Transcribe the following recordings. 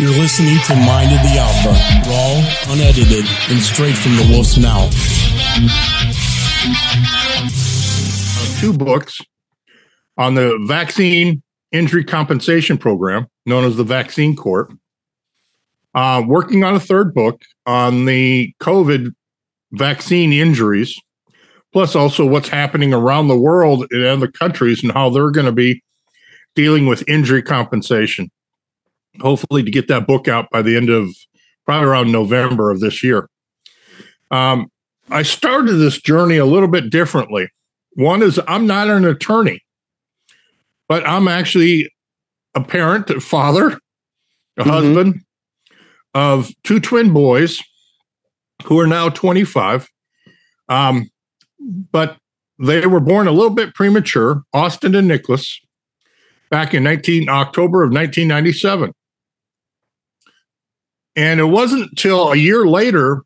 You're listening to Mind of the Alpha, raw, unedited, and straight from the wolf's mouth. Two books on the vaccine injury compensation program, known as the Vaccine Court. Uh, working on a third book on the COVID vaccine injuries, plus also what's happening around the world in other countries and how they're going to be dealing with injury compensation. Hopefully, to get that book out by the end of probably around November of this year. Um, I started this journey a little bit differently. One is I'm not an attorney, but I'm actually a parent, a father, a mm-hmm. husband of two twin boys who are now 25. Um, but they were born a little bit premature, Austin and Nicholas back in 19 October of 1997. And it wasn't until a year later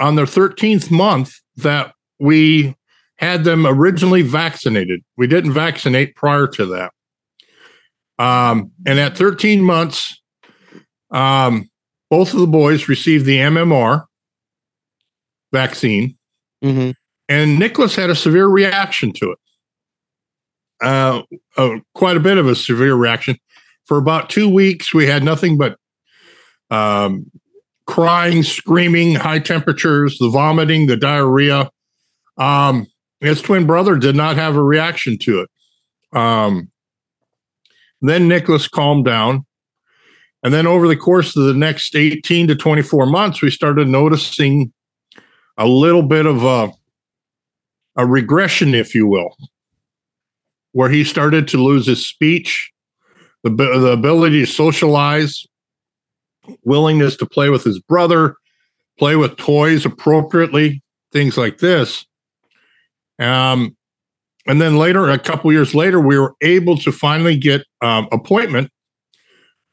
on their 13th month that we had them originally vaccinated. We didn't vaccinate prior to that. Um, and at 13 months, um, both of the boys received the MMR vaccine. Mm-hmm. And Nicholas had a severe reaction to it uh, uh, quite a bit of a severe reaction. For about two weeks, we had nothing but um, crying, screaming, high temperatures, the vomiting, the diarrhea. Um, his twin brother did not have a reaction to it. Um, then Nicholas calmed down. And then over the course of the next 18 to 24 months, we started noticing a little bit of a, a regression, if you will where he started to lose his speech, the, the ability to socialize, willingness to play with his brother, play with toys appropriately, things like this. Um, and then later, a couple years later, we were able to finally get um, appointment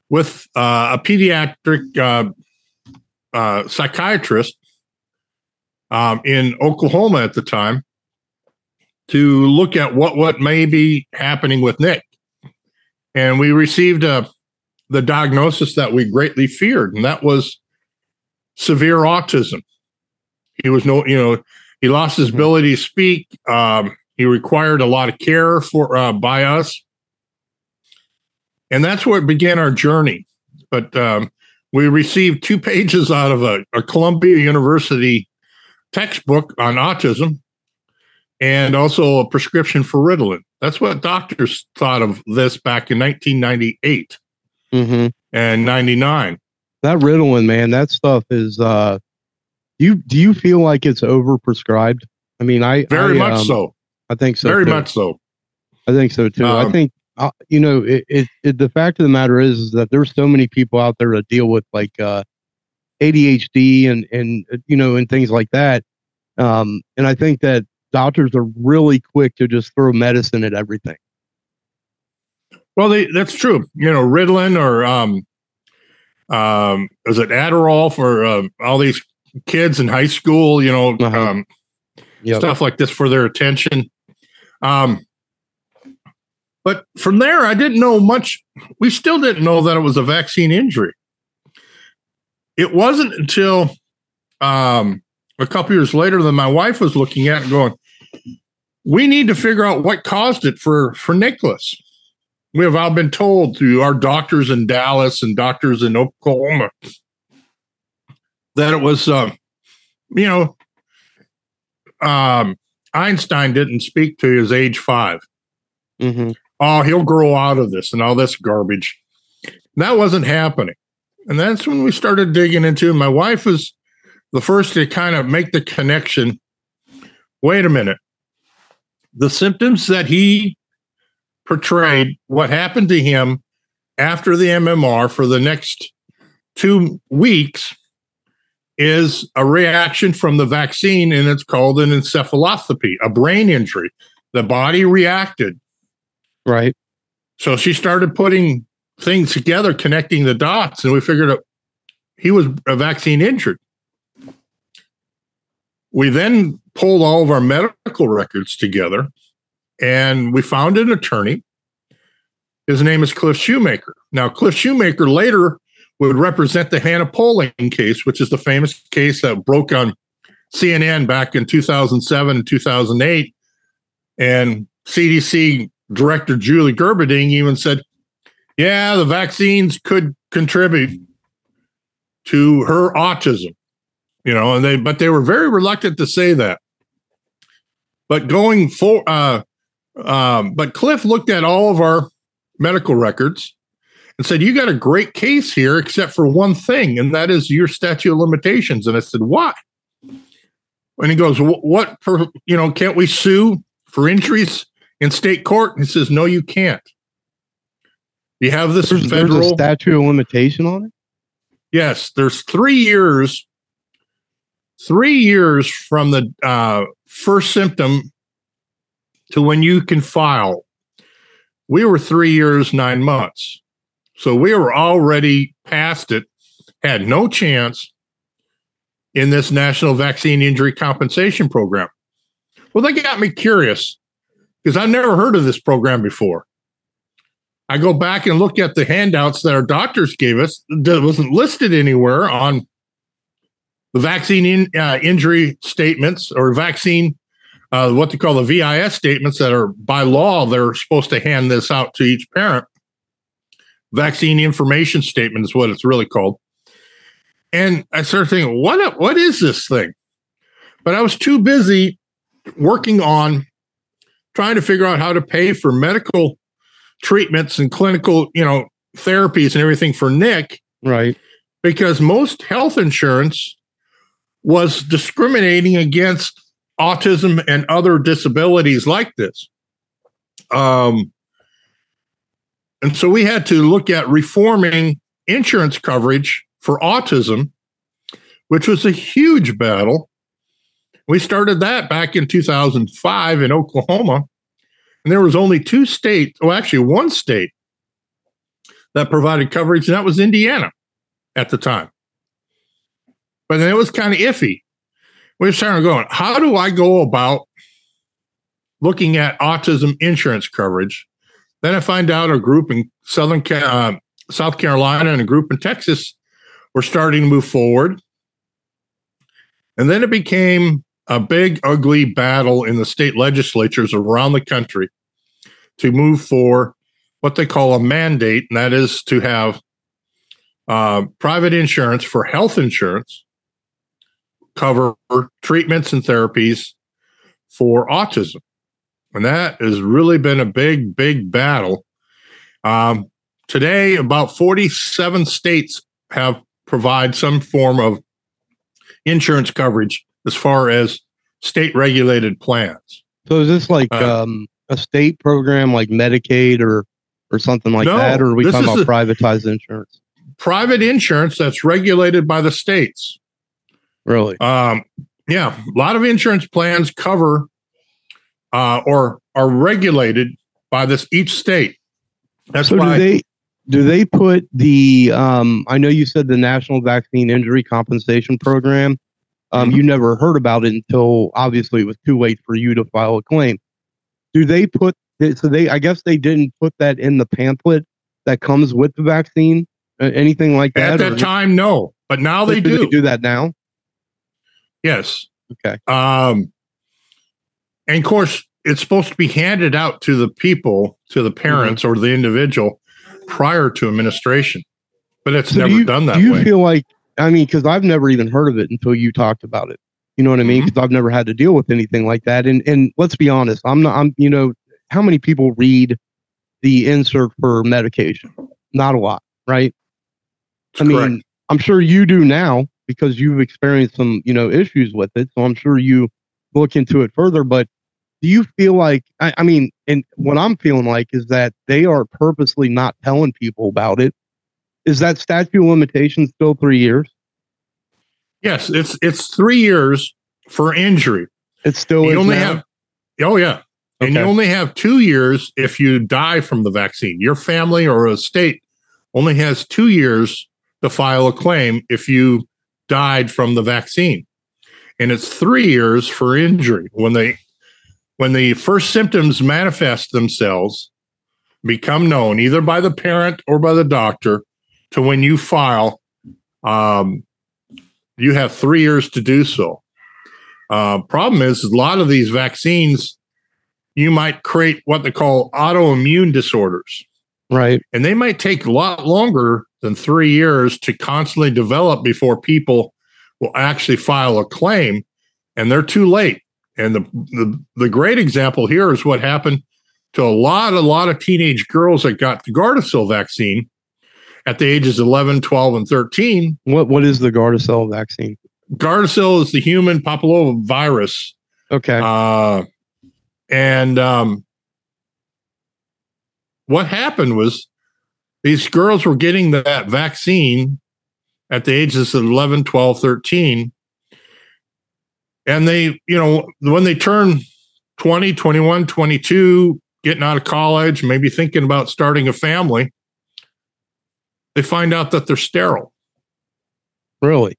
with uh, a pediatric uh, uh, psychiatrist um, in Oklahoma at the time to look at what what may be happening with Nick. And we received a, the diagnosis that we greatly feared, and that was severe autism. He was no, you know, he lost his mm-hmm. ability to speak. Um, he required a lot of care for uh, by us, and that's where it began our journey. But um, we received two pages out of a, a Columbia University textbook on autism, and also a prescription for Ritalin. That's what doctors thought of this back in 1998 mm-hmm. and 99. That Ritalin, man, that stuff is. uh you do you feel like it's overprescribed? I mean, I very I, much um, so. I think so. Very too. much so. I think so too. Um, I think uh, you know it, it, it, The fact of the matter is, is that there's so many people out there that deal with like uh, ADHD and and you know and things like that. Um, and I think that doctors are really quick to just throw medicine at everything. Well, they, that's true. You know, Ritalin or um, um, is it Adderall for uh, all these kids in high school? You know, uh-huh. um, yep. stuff like this for their attention. Um, but from there, I didn't know much. We still didn't know that it was a vaccine injury. It wasn't until um, a couple years later that my wife was looking at and going, we need to figure out what caused it for for Nicholas. We have all been told through our doctors in Dallas and doctors in Oklahoma that it was, uh, you know, um, Einstein didn't speak to his age 5 mm-hmm. Oh, he'll grow out of this and all this garbage. That wasn't happening. And that's when we started digging into. My wife was the first to kind of make the connection. Wait a minute. The symptoms that he portrayed, what happened to him after the MMR for the next two weeks is a reaction from the vaccine, and it's called an encephalopathy, a brain injury. The body reacted. Right. So she started putting things together, connecting the dots, and we figured out he was a vaccine injured. We then pulled all of our medical records together and we found an attorney. His name is Cliff Shoemaker. Now, Cliff Shoemaker later would represent the Hannah Poling case, which is the famous case that broke on CNN back in 2007 and 2008. And CDC Director Julie Gerberding even said, yeah, the vaccines could contribute to her autism, you know, and they, but they were very reluctant to say that. But going for, uh, um, but Cliff looked at all of our medical records and said, You got a great case here, except for one thing, and that is your statute of limitations. And I said, Why? And he goes, What, per, you know, can't we sue for injuries in state court? And he says, No, you can't. You have this there's, federal there's statute of limitation on it. Yes, there's three years, three years from the uh, first symptom to when you can file. We were three years, nine months. So we were already past it, had no chance in this National Vaccine Injury Compensation Program. Well, that got me curious because I've never heard of this program before. I go back and look at the handouts that our doctors gave us that wasn't listed anywhere on the vaccine in, uh, injury statements or vaccine, uh, what they call the VIS statements that are by law, they're supposed to hand this out to each parent. Vaccine information statement is what it's really called. And I started thinking, what, what is this thing? But I was too busy working on trying to figure out how to pay for medical treatments and clinical, you know, therapies and everything for Nick. Right. Because most health insurance was discriminating against autism and other disabilities like this. Um, and so we had to look at reforming insurance coverage for autism, which was a huge battle. We started that back in 2005 in Oklahoma. And there was only two states, well, actually one state that provided coverage, and that was Indiana at the time. But then it was kind of iffy. We starting going, how do I go about looking at autism insurance coverage? Then I find out a group in Southern uh, South Carolina and a group in Texas were starting to move forward. And then it became a big, ugly battle in the state legislatures around the country to move for what they call a mandate, and that is to have uh, private insurance for health insurance cover treatments and therapies for autism. And that has really been a big, big battle. Um, today, about 47 states have provide some form of insurance coverage as far as state regulated plans. So is this like uh, um, a state program like Medicaid or or something like no, that, or are we talking about privatized insurance? Private insurance that's regulated by the states. Really? Um, yeah, a lot of insurance plans cover uh, or are regulated by this each state. That's so why do they do they put the um, I know you said the National Vaccine Injury Compensation Program. Um, mm-hmm. You never heard about it until obviously it was too late for you to file a claim. Do they put so they? I guess they didn't put that in the pamphlet that comes with the vaccine. Anything like that? At that or? time, no. But now they do. They do that now. Yes. Okay. Um, and of course, it's supposed to be handed out to the people, to the parents mm-hmm. or the individual prior to administration, but it's so never you, done that do you way. feel like, I mean, because I've never even heard of it until you talked about it. You know what I mean? Because mm-hmm. I've never had to deal with anything like that. And and let's be honest, I'm not. I'm you know how many people read the insert for medication? Not a lot, right? That's I mean, I'm sure you do now because you've experienced some you know issues with it. So I'm sure you look into it further. But do you feel like I, I mean, and what I'm feeling like is that they are purposely not telling people about it. Is that statute of limitations still three years? Yes, it's it's three years for injury. It's still you only now? have oh yeah. Okay. And you only have two years if you die from the vaccine. Your family or a state only has two years to file a claim if you died from the vaccine. And it's three years for injury. When they when the first symptoms manifest themselves, become known either by the parent or by the doctor, to when you file. Um, you have three years to do so. Uh, problem is, a lot of these vaccines, you might create what they call autoimmune disorders. Right. And they might take a lot longer than three years to constantly develop before people will actually file a claim, and they're too late. And the, the, the great example here is what happened to a lot, a lot of teenage girls that got the Gardasil vaccine at the ages 11, 12, and 13. What What is the Gardasil vaccine? Gardasil is the human papilloma virus. Okay. Uh, and um, what happened was these girls were getting that vaccine at the ages of 11, 12, 13. And they, you know, when they turn 20, 21, 22, getting out of college, maybe thinking about starting a family, they find out that they're sterile. Really?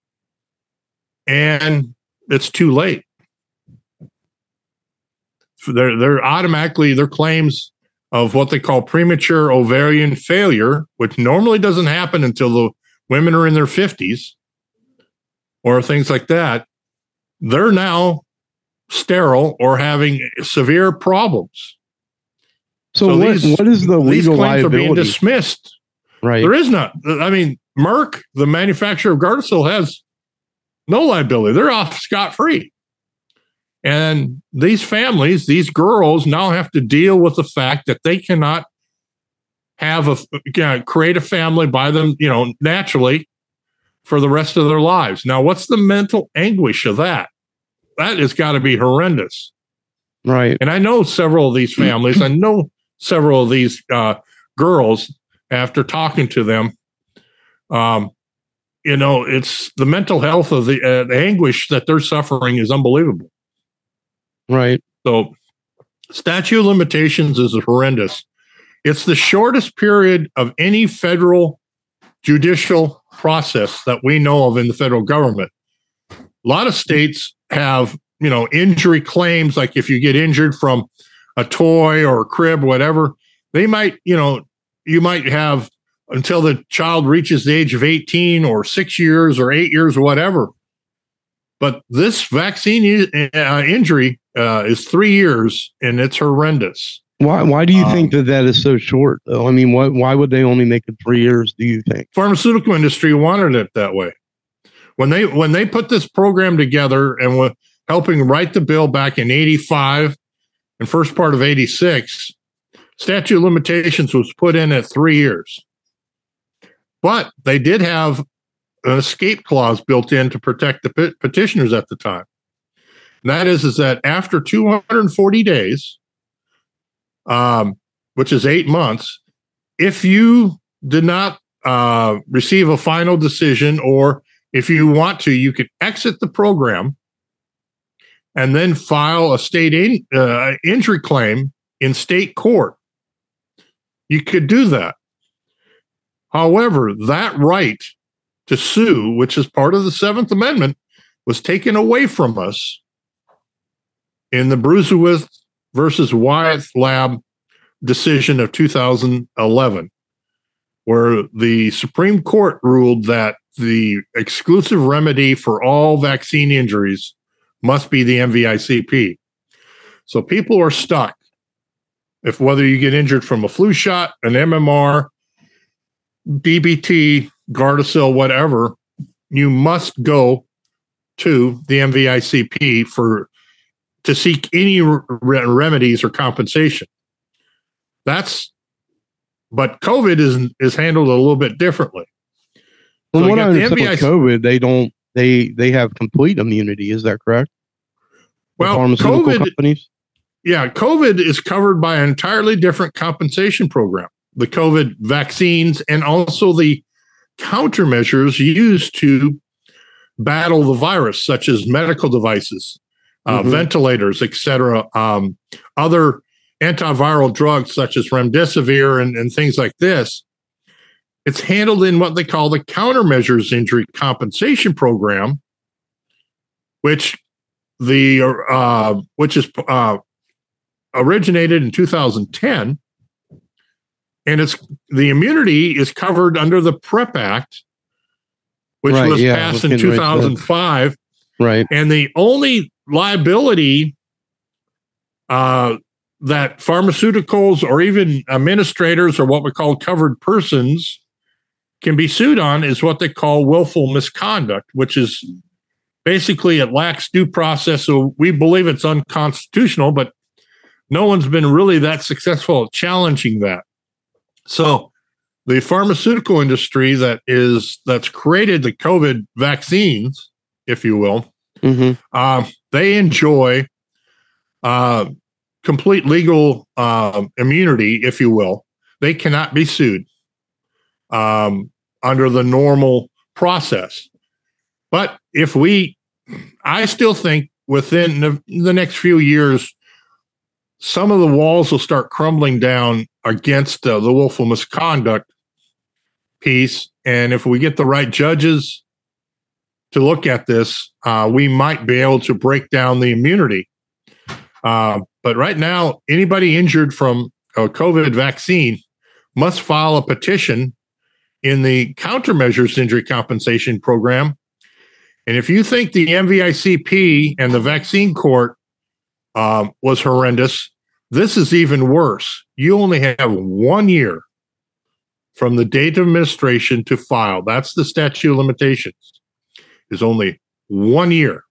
And it's too late. They're, they're automatically, their claims of what they call premature ovarian failure, which normally doesn't happen until the women are in their 50s or things like that, they're now sterile or having severe problems. So, so what, these, what is the legal these claims liability? are being dismissed. Right. There is not. I mean, Merck, the manufacturer of Gardasil, has no liability. They're off scot free. And these families, these girls now have to deal with the fact that they cannot have a you know, create a family by them, you know, naturally for the rest of their lives. Now, what's the mental anguish of that? That has got to be horrendous. Right. And I know several of these families. I know several of these uh, girls after talking to them. Um, you know, it's the mental health of the, uh, the anguish that they're suffering is unbelievable. Right. So, statute of limitations is horrendous. It's the shortest period of any federal judicial process that we know of in the federal government. A lot of states have, you know, injury claims, like if you get injured from a toy or a crib, whatever, they might, you know, you might have until the child reaches the age of 18 or six years or eight years or whatever. But this vaccine uh, injury uh, is three years and it's horrendous. Why, why do you um, think that that is so short? Though? I mean, why, why would they only make it three years? Do you think pharmaceutical industry wanted it that way? When they when they put this program together and were helping write the bill back in '85 and first part of '86, statute of limitations was put in at three years. But they did have an escape clause built in to protect the petitioners at the time. That is, is that after 240 days, um, which is eight months, if you did not uh, receive a final decision, or if you want to, you could exit the program and then file a state in, uh, injury claim in state court. You could do that. However, that right to sue, which is part of the Seventh Amendment, was taken away from us in the Bruesewitz versus Wyeth Lab decision of 2011, where the Supreme Court ruled that the exclusive remedy for all vaccine injuries must be the NVICP. So people are stuck. If whether you get injured from a flu shot, an MMR, DPT, Gardasil, whatever, you must go to the NVICP for to seek any re- remedies or compensation. That's, but COVID is is handled a little bit differently. From so what I understand with COVID, they don't they they have complete immunity. Is that correct? Well, COVID, companies? yeah, COVID is covered by an entirely different compensation program. The COVID vaccines and also the countermeasures used to battle the virus, such as medical devices, uh, mm-hmm. ventilators, etc., um, other antiviral drugs such as remdesivir and, and things like this. It's handled in what they call the countermeasures injury compensation program, which the uh, which is uh, originated in 2010 and it's the immunity is covered under the PrEP Act, which right, was yeah, passed in 2005. Right. And the only liability uh, that pharmaceuticals or even administrators or what we call covered persons can be sued on is what they call willful misconduct, which is basically it lacks due process. So we believe it's unconstitutional, but no one's been really that successful at challenging that. So the pharmaceutical industry that is that's created the COVID vaccines, if you will, mm-hmm. uh, they enjoy uh, complete legal uh, immunity, if you will. They cannot be sued um, under the normal process. But if we, I still think within the, the next few years, some of the walls will start crumbling down against uh, the willful misconduct piece. And if we get the right judges to look at this, uh, we might be able to break down the immunity. Uh, but right now, anybody injured from a COVID vaccine must file a petition in the countermeasures injury compensation program. And if you think the NVICP and the vaccine court um, was horrendous, this is even worse. You only have one year from the date of administration to file. That's the statute of limitations. Is only one year.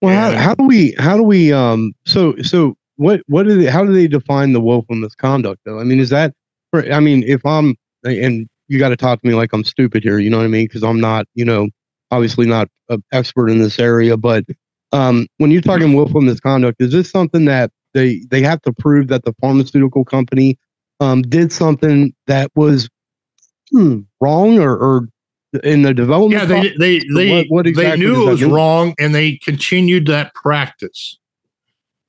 Well, how, how, do we how do we um so so what what do they how do they define the willful misconduct though? I mean, is that I mean, if I'm and you got to talk to me like I'm stupid here, you know what I mean? Because I'm not, you know, obviously not an expert in this area. But um, when you're talking willful misconduct, is this something that they they have to prove that the pharmaceutical company um, did something that was hmm, wrong or, or in the development? Yeah, they they they, what, what exactly they knew it was mean? wrong and they continued that practice.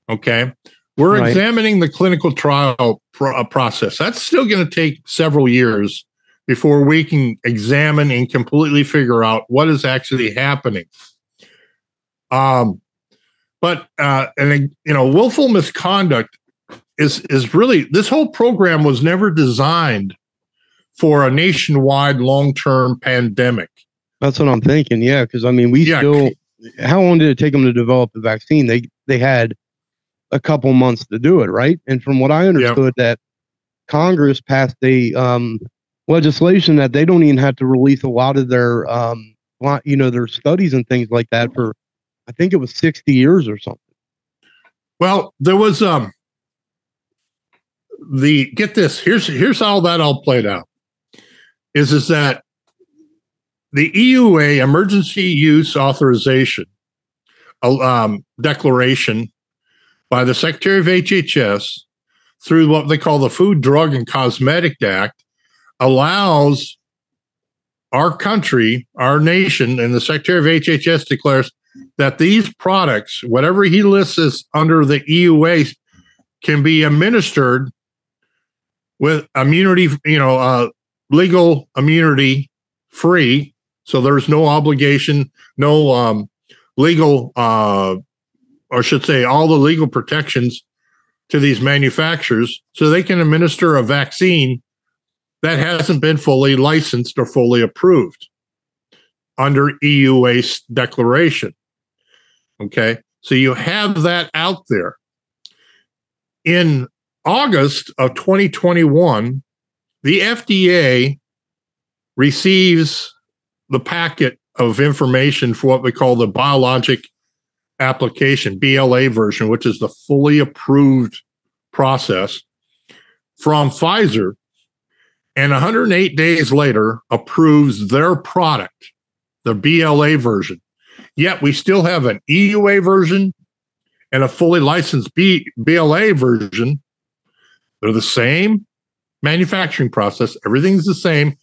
Okay. We're right. examining the clinical trial pro- uh, process. That's still going to take several years before we can examine and completely figure out what is actually happening. Um, but uh, and you know, willful misconduct is is really this whole program was never designed for a nationwide long term pandemic. That's what I'm thinking. Yeah, because I mean, we yeah. still. How long did it take them to develop the vaccine? They they had a couple months to do it, right? And from what I understood, that Congress passed a um, legislation that they don't even have to release a lot of their, um, you know, their studies and things like that for, I think it was sixty years or something. Well, there was um, the get this. Here's here's how that all played out is is that the EUA emergency use authorization um, declaration by the Secretary of HHS through what they call the Food, Drug, and Cosmetic Act allows our country, our nation, and the Secretary of HHS declares that these products, whatever he lists as under the EUA, can be administered with immunity, you know, uh, legal immunity free. So there's no obligation, no um, legal, uh, or should say, all the legal protections to these manufacturers so they can administer a vaccine that hasn't been fully licensed or fully approved under EUA declaration. Okay. So you have that out there. In August of 2021, the FDA receives the packet of information for what we call the biologic application, BLA version, which is the fully approved process from Pfizer, and 108 days later approves their product, the BLA version. Yet we still have an EUA version and a fully licensed B- BLA version. They're the same manufacturing process, everything's the same,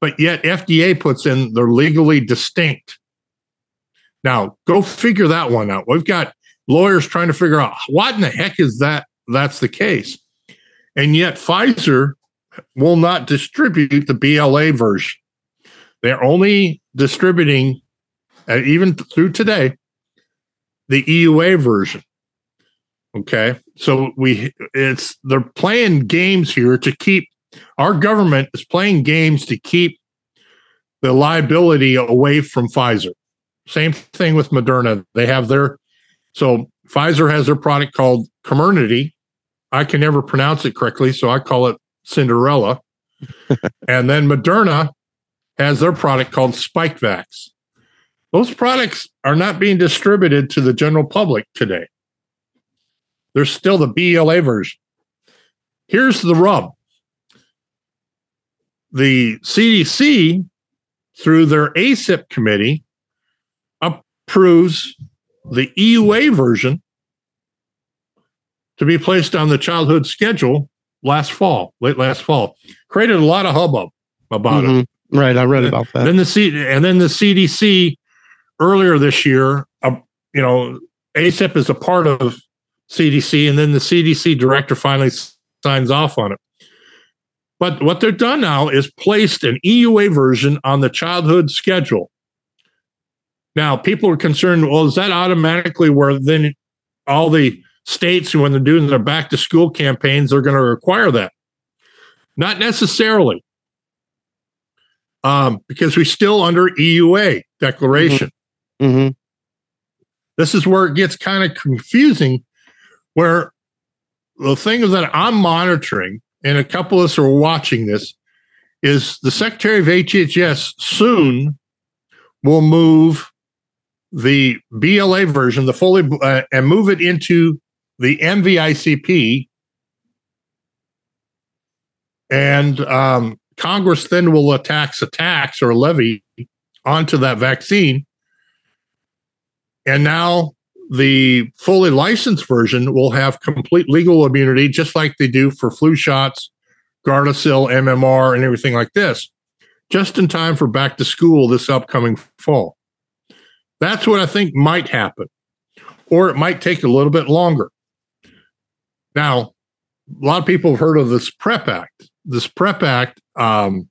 but yet FDA puts in they're legally distinct. Now, go figure that one out. We've got lawyers trying to figure out what in the heck is that that's the case. And yet Pfizer will not distribute the BLA version. They're only distributing, uh, even through today, the EUA version. Okay, so we it's they're playing games here to keep our government is playing games to keep the liability away from Pfizer. Same thing with Moderna. They have their so Pfizer has their product called Comirnaty. I can never pronounce it correctly, so I call it Cinderella. and then Moderna has their product called Spikevax. Those products are not being distributed to the general public today. There's still the BLA version. Here's the rub the CDC, through their ACIP committee, approves the EUA version to be placed on the childhood schedule last fall, late last fall. Created a lot of hubbub about mm-hmm. it. Right, I read about that. Then the C- and then the CDC earlier this year, uh, you know, ACIP is a part of CDC, and then the CDC director finally signs off on it. But what they've done now is placed an EUA version on the childhood schedule. Now, people are concerned, well, is that automatically where then all the states, when they're doing their back to school campaigns, are going to require that? Not necessarily. Um, because we're still under EUA declaration. Mm-hmm. Mm-hmm. This is where it gets kind of confusing, where the thing that I'm monitoring, and a couple of us are watching this, is the Secretary of HHS soon will move the BLA version, the fully, uh, and move it into the NVICP. And um, Congress then will tax a tax or levy onto that vaccine. And now the fully licensed version will have complete legal immunity, just like they do for flu shots, Gardasil, MMR, and everything like this, just in time for back to school this upcoming fall. That's what I think might happen, or it might take a little bit longer. Now, a lot of people have heard of this PrEP Act. This PrEP Act um,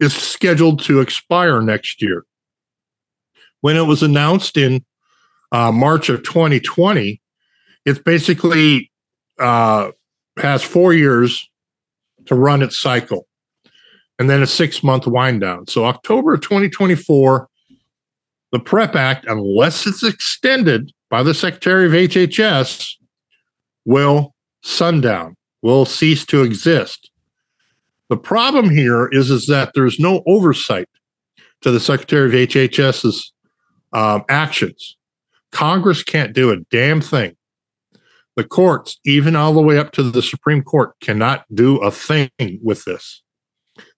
is scheduled to expire next year. When it was announced in uh, March of 2020, it's basically uh, has four years to run its cycle and then a six month wind down. So, October of 2024, the PrEP Act, unless it's extended by the Secretary of HHS, will sundown, will cease to exist. The problem here is, is that there's no oversight to the Secretary of HHS's um, actions. Congress can't do a damn thing. The courts, even all the way up to the Supreme Court, cannot do a thing with this.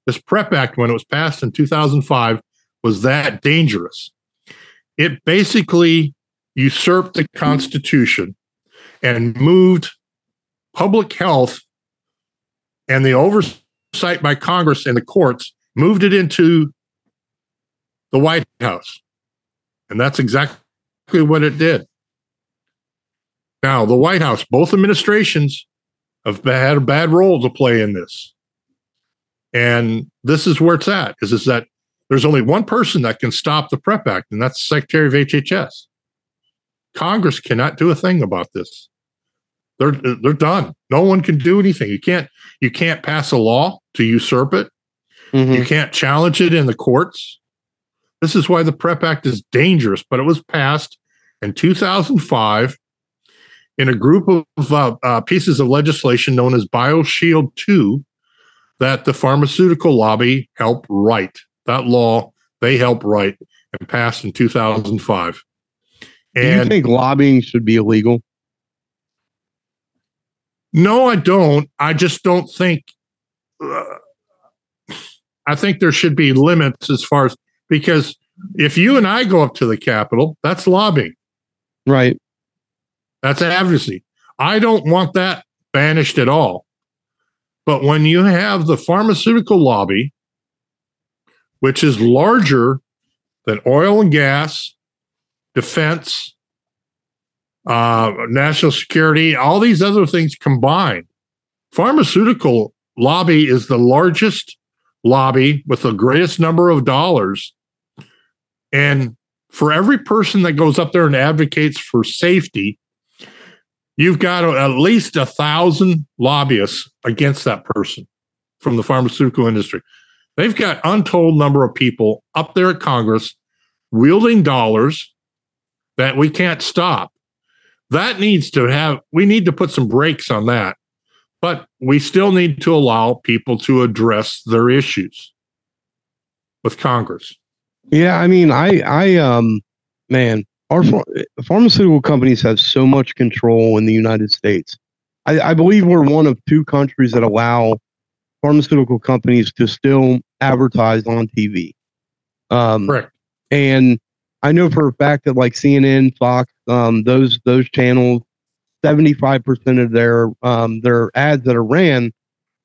This PrEP Act, when it was passed in 2005, was that dangerous. It basically usurped the Constitution and moved public health and the oversight by Congress and the courts, moved it into the White House. And that's exactly what it did. Now, the White House, both administrations have had a bad role to play in this. And this is where it's at is, is that there's only one person that can stop the PrEP Act, and that's the Secretary of HHS. Congress cannot do a thing about this. They're they're done. No one can do anything. You can't you can't pass a law to usurp it. Mm-hmm. You can't challenge it in the courts. This is why the PrEP Act is dangerous, but it was passed in 2005 in a group of uh, uh, pieces of legislation known as BioShield 2 that the pharmaceutical lobby helped write. That law they helped write and passed in 2005. And Do you think lobbying should be illegal? No, I don't. I just don't think. Uh, I think there should be limits as far as because if you and I go up to the Capitol, that's lobbying. Right. That's advocacy. I don't want that banished at all. But when you have the pharmaceutical lobby, which is larger than oil and gas, defense, uh, national security, all these other things combined, pharmaceutical lobby is the largest lobby with the greatest number of dollars. And for every person that goes up there and advocates for safety, you've got at least a thousand lobbyists against that person. from the pharmaceutical industry. They've got untold number of people up there at Congress wielding dollars that we can't stop. That needs to have, we need to put some brakes on that. But we still need to allow people to address their issues with Congress. Yeah, I mean, I, I, um, man, our pharmaceutical companies have so much control in the United States. I, I believe we're one of two countries that allow pharmaceutical companies to still advertise on TV. Um, Correct. And I know for a fact that like CNN, Fox, um, those those channels, seventy five percent of their um, their ads that are ran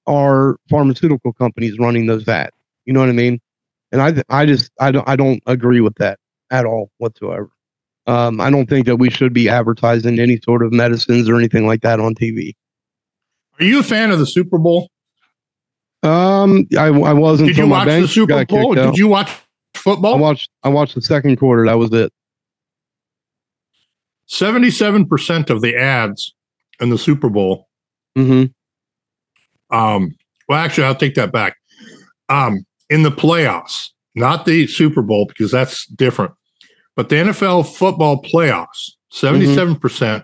are pharmaceutical companies running those ads. You know what I mean? And I I just I don't I don't agree with that at all whatsoever. Um, I don't think that we should be advertising any sort of medicines or anything like that on TV. Are you a fan of the Super Bowl? Um, I, I wasn't. Did you watch the Super Bowl? Did you watch football? I watched. I watched the second quarter. That was it. Seventy-seven percent of the ads in the Super Bowl. Mm-hmm. Um. Well, actually, I'll take that back. Um, in the playoffs, not the Super Bowl because that's different, but the NFL football playoffs, seventy-seven percent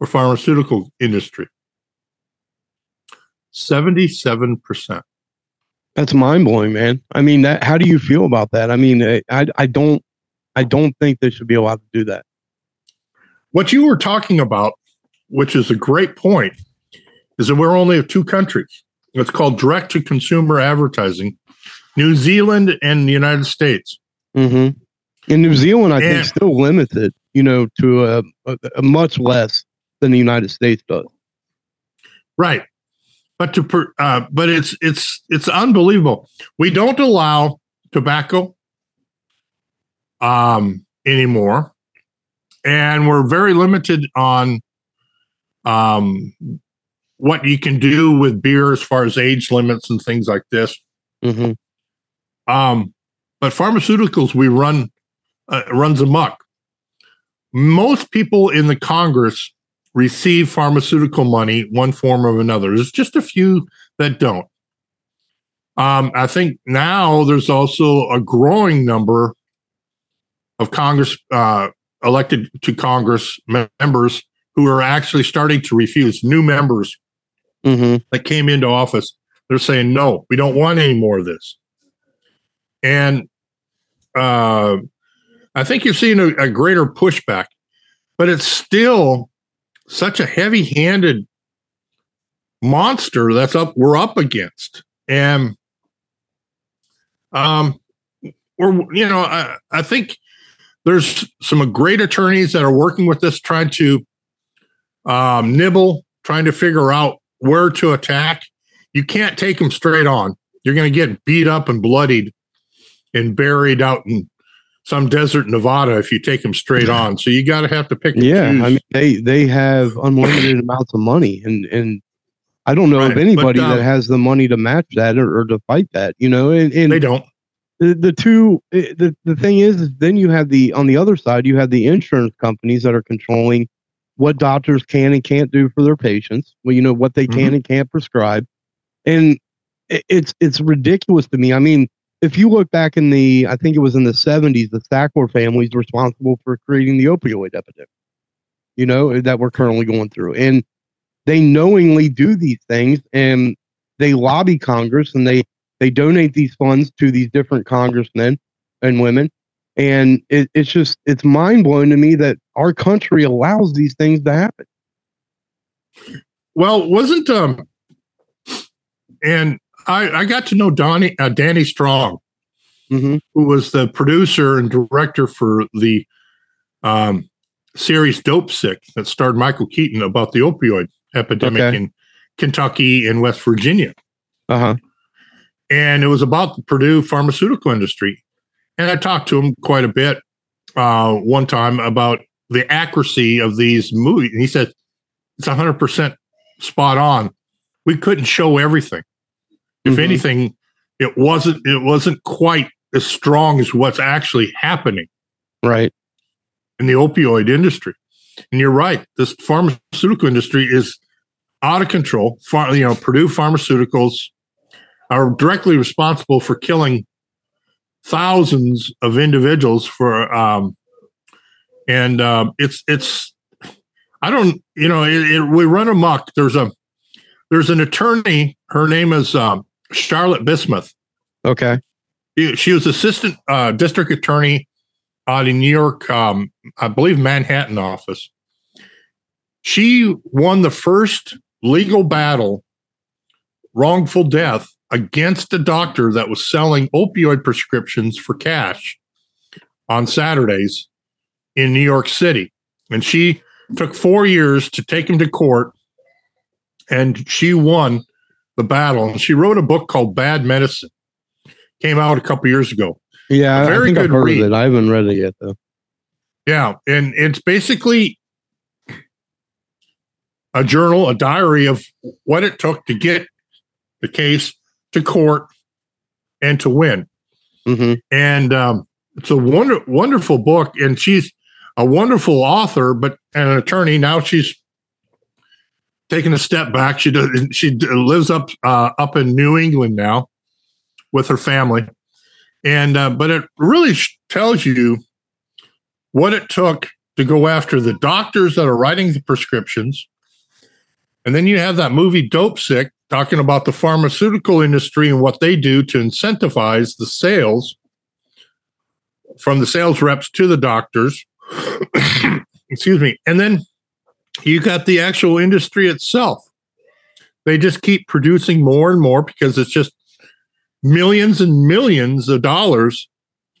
were pharmaceutical industry. Seventy-seven percent. That's mind blowing, man. I mean, that. How do you feel about that? I mean, eh, I, I don't, I don't think they should be allowed to do that. What you were talking about, which is a great point, is that we're only of two countries. It's called direct to consumer advertising, New Zealand and the United States. Mm-hmm. In New Zealand, I and, think still limited, you know, to a, a, a much less than the United States does. Right but to uh, but it's it's it's unbelievable. We don't allow tobacco um, anymore, and we're very limited on um, what you can do with beer as far as age limits and things like this. Mm-hmm. Um, but pharmaceuticals, we run uh, runs amok. Most people in the Congress receive pharmaceutical money one form or another. There's just a few that don't. Um, I think now there's also a growing number of Congress uh, elected to Congress members who are actually starting to refuse new members mm-hmm. that came into office. They're saying, no, we don't want any more of this. And uh, I think you're seeing a, a greater pushback, but it's still such a heavy-handed monster that's up we're up against. And um we're you know I, I think there's some great attorneys that are working with this trying to um, nibble trying to figure out where to attack. You can't take them straight on. You're going to get beat up and bloodied and buried out in some desert Nevada if you take them straight on. So you got to have to pick. yeah, choose. I mean they they have unlimited amounts of money, and and I don't know right. of anybody but, that has the money to match that or, or to fight that. You know, and, and they don't. The, the two eh, the, the thing is, is then you have the on the other side you have the insurance companies that are controlling what doctors can and can't do for their patients well you know what they can mm-hmm. and can't prescribe and it's it's ridiculous to me i mean if you look back in the, I think it was in the 70s, the Sackler family is responsible for creating the opioid epidemic, you know, that we're currently going through. And they knowingly do these things and they lobby Congress and they, they donate these funds to these different congressmen and women. And it, it's just, it's mind blowing to me that our country allows these things to happen. Well, wasn't, um, and I, I got to know Donnie, uh, Danny Strong, mm-hmm. who was the producer and director for the um, series Dopesick that starred Michael Keaton about the opioid epidemic okay. in Kentucky and West Virginia. Uh-huh. And it was about the Purdue pharmaceutical industry. And I talked to him quite a bit uh, one time about the accuracy of these movies. And he said, it's 100% spot on. We couldn't show everything. If mm-hmm. anything, it wasn't it wasn't quite as strong as what's actually happening. Right. In the opioid industry. And you're right. This pharmaceutical industry is out of control. Far, you know, Purdue Pharmaceuticals are directly responsible for killing thousands of individuals for um, and uh, it's it's I don't you know it, it, we run amok. There's a there's an attorney. Her name is um, Charlotte Bismuth. Okay. She was assistant uh, district attorney out in New York, um, I believe Manhattan office. She won the first legal battle, wrongful death, against a doctor that was selling opioid prescriptions for cash on Saturdays in New York City. And she took four years to take him to court, and she won the battle. And she wrote a book called Bad Medicine. Came out a couple years ago. Yeah, very good read. I haven't read it yet though. Yeah, and it's basically a journal, a diary of what it took to get the case to court and to win. Mm-hmm. And um, it's a wonder, wonderful book. And she's a wonderful author, but an attorney. Now she's taken a step back. She does. She lives up uh, up in New England now with her family, and uh, but it really tells you what it took to go after the doctors that are writing the prescriptions, and then you have that movie Dopesick talking about the pharmaceutical industry and what they do to incentivize the sales from the sales reps to the doctors excuse me. And then you got the actual industry itself. They just keep producing more and more because it's just millions and millions of dollars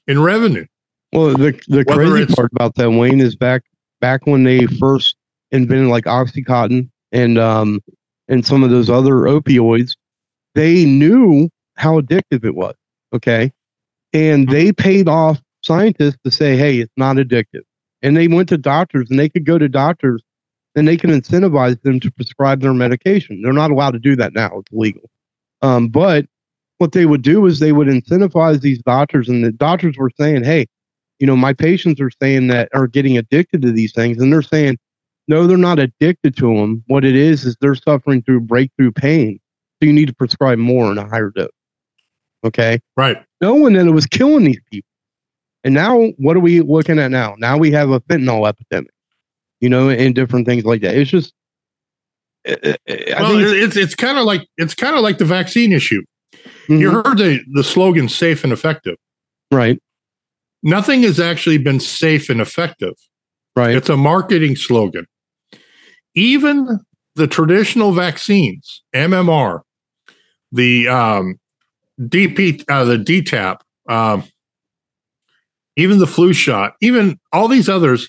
in revenue. Well, the the crazy part about that, Wayne, is back back when they first invented like OxyContin and um and some of those other opioids, they knew how addictive it was. Okay. And they paid off scientists to say, hey, it's not addictive and they went to doctors and they could go to doctors and they can incentivize them to prescribe their medication. They're not allowed to do that now. It's illegal. Um, but what they would do is they would incentivize these doctors and the doctors were saying, Hey, you know, my patients are saying that are getting addicted to these things. And they're saying, no, they're not addicted to them. What it is, is they're suffering through breakthrough pain. So you need to prescribe more in a higher dose. Okay. Right. Knowing that it was killing these people. And now, what are we looking at now? Now we have a fentanyl epidemic, you know, and different things like that. It's just, I well, it's it's kind of like it's kind of like the vaccine issue. Mm-hmm. You heard the the slogan "safe and effective," right? Nothing has actually been safe and effective, right? It's a marketing slogan. Even the traditional vaccines, MMR, the um, DP, uh, the DTaP, um, even the flu shot, even all these others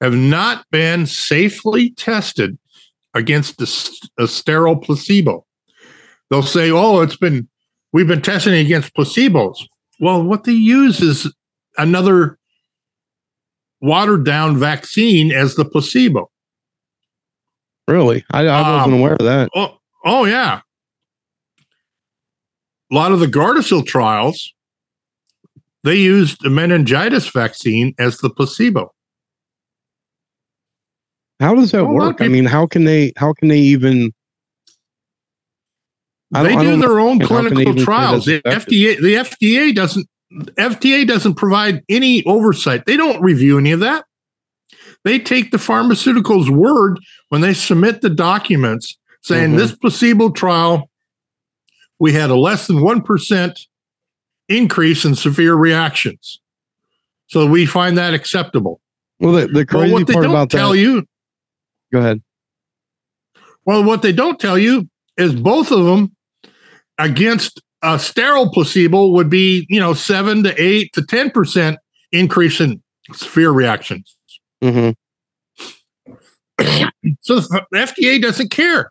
have not been safely tested against a, a sterile placebo. They'll say, "Oh, it's been we've been testing against placebos." Well, what they use is another watered down vaccine as the placebo. Really? I, I wasn't um, aware of that. Oh, oh, yeah. A lot of the Gardasil trials they used a meningitis vaccine as the placebo. How does that work? I mean, how can they? How can they even? They do their own clinical trials. The FDA, the FDA doesn't. FDA doesn't provide any oversight. They don't review any of that. They take the pharmaceutical's word when they submit the documents saying mm-hmm. this placebo trial, we had a less than 1% increase in severe reactions. So we find that acceptable. Well, the, the crazy well, what they part don't about tell that, you. Go ahead. Well, what they don't tell you is both of them against a sterile placebo would be, you know, seven to eight to ten percent increase in severe reactions. Mm-hmm. so the FDA doesn't care.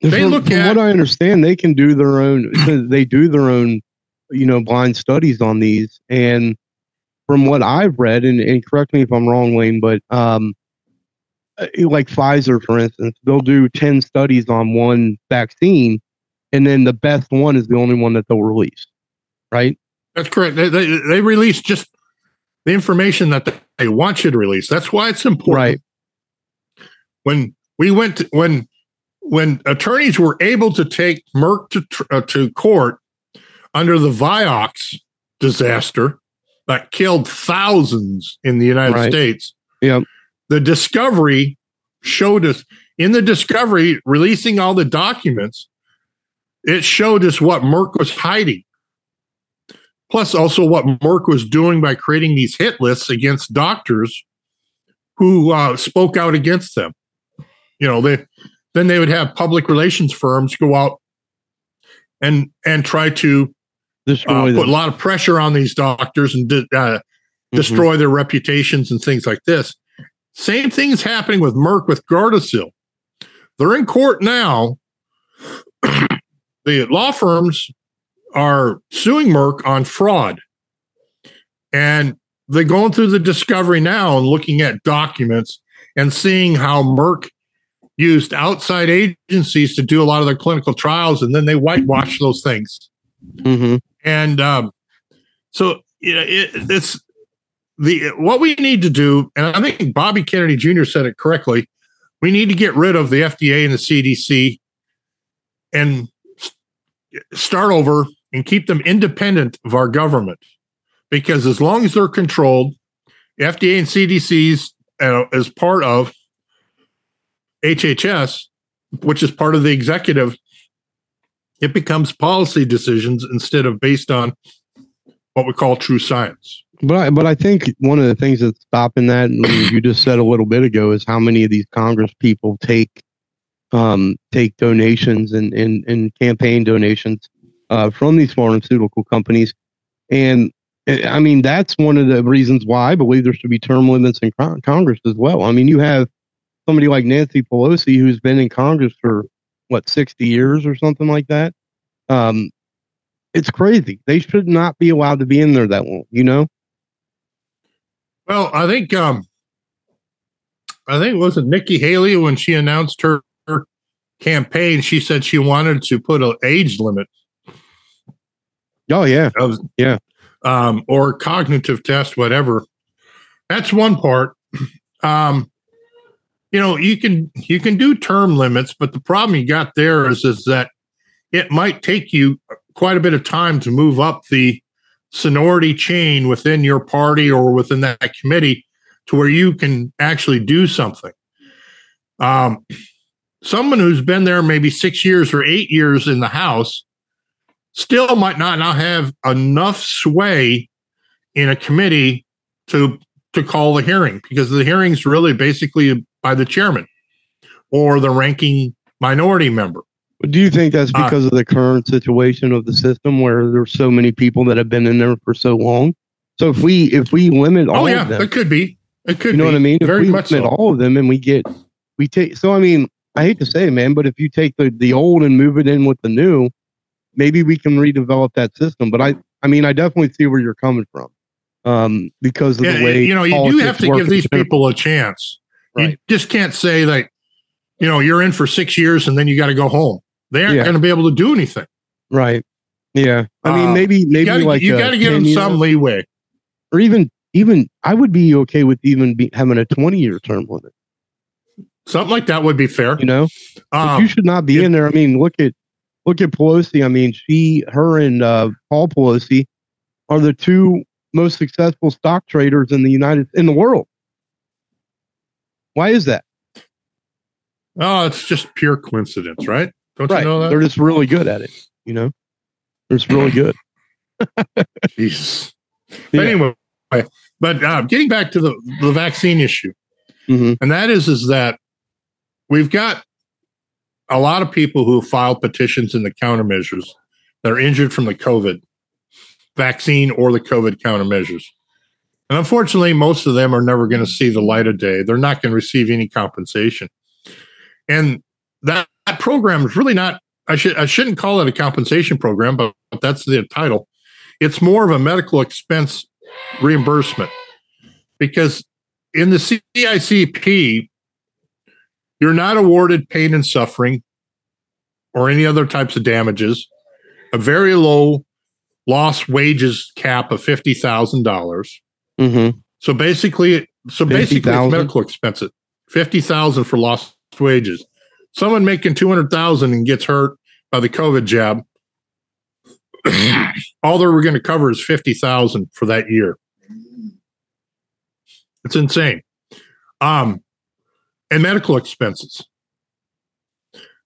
They from, look from at what I understand. They can do their own. They do their own you know, blind studies on these. And from what I've read, and, and correct me if I'm wrong, Wayne, but um, like Pfizer, for instance, they'll do 10 studies on one vaccine, and then the best one is the only one that they'll release. Right? That's correct. They, they, they release just the information that they want you to release. That's why it's important. Right. When we went to, when when attorneys were able to take Merck to uh, to court under the Vioxx disaster that killed thousands in the United right. States. Yep. The discovery showed us in the discovery releasing all the documents, it showed us what Merck was hiding. Plus, also what Merck was doing by creating these hit lists against doctors who uh, spoke out against them. You know, they then they would have public relations firms go out and and try to uh, put a lot of pressure on these doctors and uh, mm-hmm. destroy their reputations and things like this. Same thing is happening with Merck with Gardasil. They're in court now. the law firms are suing Merck on fraud. And they're going through the discovery now and looking at documents and seeing how Merck used outside agencies to do a lot of their clinical trials, and then they whitewash those things. Mm-hmm. And um, so you know, it, it's the what we need to do, and I think Bobby Kennedy Jr. said it correctly. We need to get rid of the FDA and the CDC and start over and keep them independent of our government. Because as long as they're controlled, FDA and CDC's uh, as part of HHS, which is part of the executive, it becomes policy decisions instead of based on what we call true science. But I, but I think one of the things that's stopping that, and you just said a little bit ago, is how many of these Congress people take um, take donations and, and, and campaign donations uh, from these pharmaceutical companies. And eh, I mean, that's one of the reasons why I believe there should be term limits in con- Congress as well. I mean, you have somebody like Nancy Pelosi who's been in Congress for what, 60 years or something like that. Um, it's crazy. They should not be allowed to be in there that long, you know? Well, I think um I think it was it Nikki Haley when she announced her, her campaign, she said she wanted to put an age limit. Oh yeah. Of, yeah. Um, or cognitive test, whatever. That's one part. Um, you know, you can you can do term limits, but the problem you got there is is that it might take you quite a bit of time to move up the seniority chain within your party or within that committee to where you can actually do something. Um, someone who's been there maybe six years or eight years in the House still might not, not have enough sway in a committee to to call the hearing because the hearing's really basically by the chairman or the ranking minority member. Do you think that's because uh, of the current situation of the system where there's so many people that have been in there for so long? So if we if we limit oh, all oh yeah, of them, it could be. It could. You know be. what I mean? If Very we much limit so. all of them and we get we take. So I mean, I hate to say it, man, but if you take the the old and move it in with the new, maybe we can redevelop that system. But I I mean, I definitely see where you're coming from. Um, because of yeah, the way you know, you do have to give these people a chance. Right. You just can't say that, you know, you're in for six years and then you got to go home. They aren't yeah. going to be able to do anything. Right. Yeah. I mean, maybe maybe you gotta, like you got to give them some leeway, or even even I would be okay with even be, having a 20 year term limit. Something like that would be fair. You know, um, you should not be it, in there. I mean, look at look at Pelosi. I mean, she, her, and uh, Paul Pelosi are the two most successful stock traders in the United in the world. Why is that? Oh, it's just pure coincidence, right? Don't right. you know that? They're just really good at it. You know, they're just really good. Jesus. Yeah. Anyway, but uh, getting back to the, the vaccine issue, mm-hmm. and that is is that we've got a lot of people who filed petitions in the countermeasures that are injured from the COVID vaccine or the COVID countermeasures. And unfortunately, most of them are never going to see the light of day. They're not going to receive any compensation. And that, that program is really not, I, should, I shouldn't call it a compensation program, but that's the title. It's more of a medical expense reimbursement because in the CICP, you're not awarded pain and suffering or any other types of damages, a very low lost wages cap of fifty thousand dollars. Mm-hmm. So basically, so 50, basically, it's medical expenses fifty thousand for lost wages. Someone making two hundred thousand and gets hurt by the COVID jab, all they were going to cover is 50,000 for that year. It's insane. Um, and medical expenses.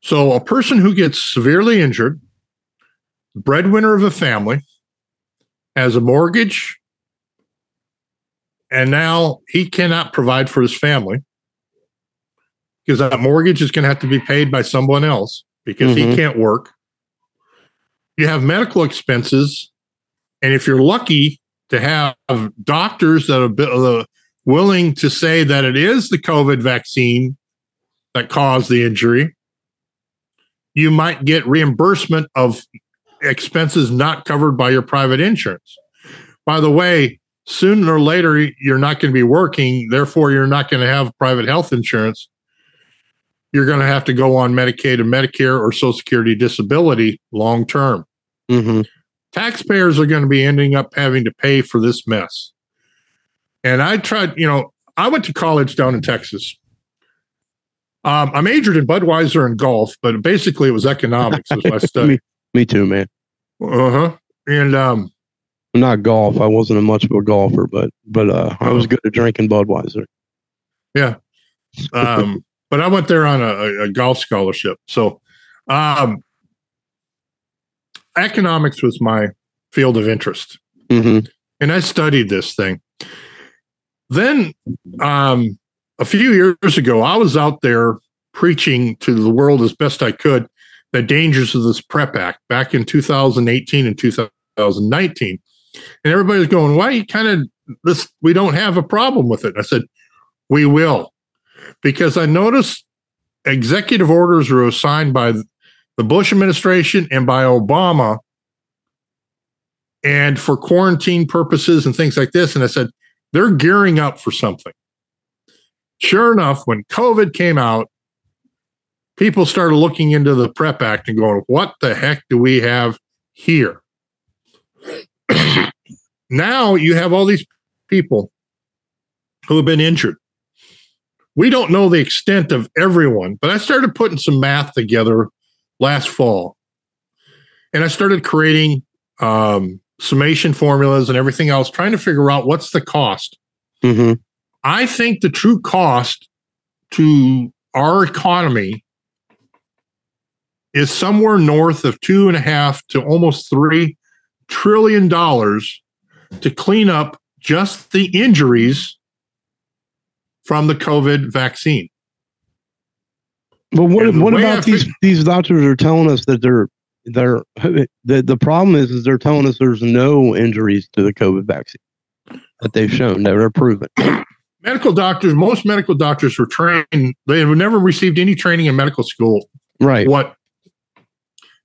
So a person who gets severely injured, breadwinner of a family, has a mortgage, and now he cannot provide for his family because that mortgage is going to have to be paid by someone else because mm-hmm. he can't work. You have medical expenses, and if you're lucky to have doctors that are willing to say that it is the COVID vaccine that caused the injury, you might get reimbursement of expenses not covered by your private insurance. By the way, sooner or later, you're not going to be working. Therefore, you're not going to have private health insurance. You're going to have to go on Medicaid and Medicare or Social Security disability long term. Mm-hmm. Taxpayers are going to be ending up having to pay for this mess. And I tried, you know, I went to college down in Texas. Um, I majored in Budweiser and golf, but basically it was economics was my study. me, me, too, man. Uh huh. And um, not golf. I wasn't a much of a golfer, but but uh, I was uh-huh. good at drinking Budweiser. Yeah. Um, but I went there on a, a golf scholarship. So, um, economics was my field of interest, mm-hmm. and I studied this thing. Then, um, a few years ago, I was out there preaching to the world as best I could the dangers of this PREP Act back in 2018 and 2019. And everybody's going, why you kind of this we don't have a problem with it. I said, we will. Because I noticed executive orders were signed by the Bush administration and by Obama and for quarantine purposes and things like this. And I said, they're gearing up for something. Sure enough, when COVID came out, people started looking into the PREP Act and going, what the heck do we have here? now you have all these people who have been injured. We don't know the extent of everyone, but I started putting some math together last fall. And I started creating um, summation formulas and everything else, trying to figure out what's the cost. Mm-hmm. I think the true cost to our economy is somewhere north of two and a half to almost three trillion dollars to clean up just the injuries from the COVID vaccine. But what, what about these these doctors are telling us that they're they're the the problem is is they're telling us there's no injuries to the COVID vaccine that they've shown that are proven. medical doctors, most medical doctors were trained. They have never received any training in medical school. Right. What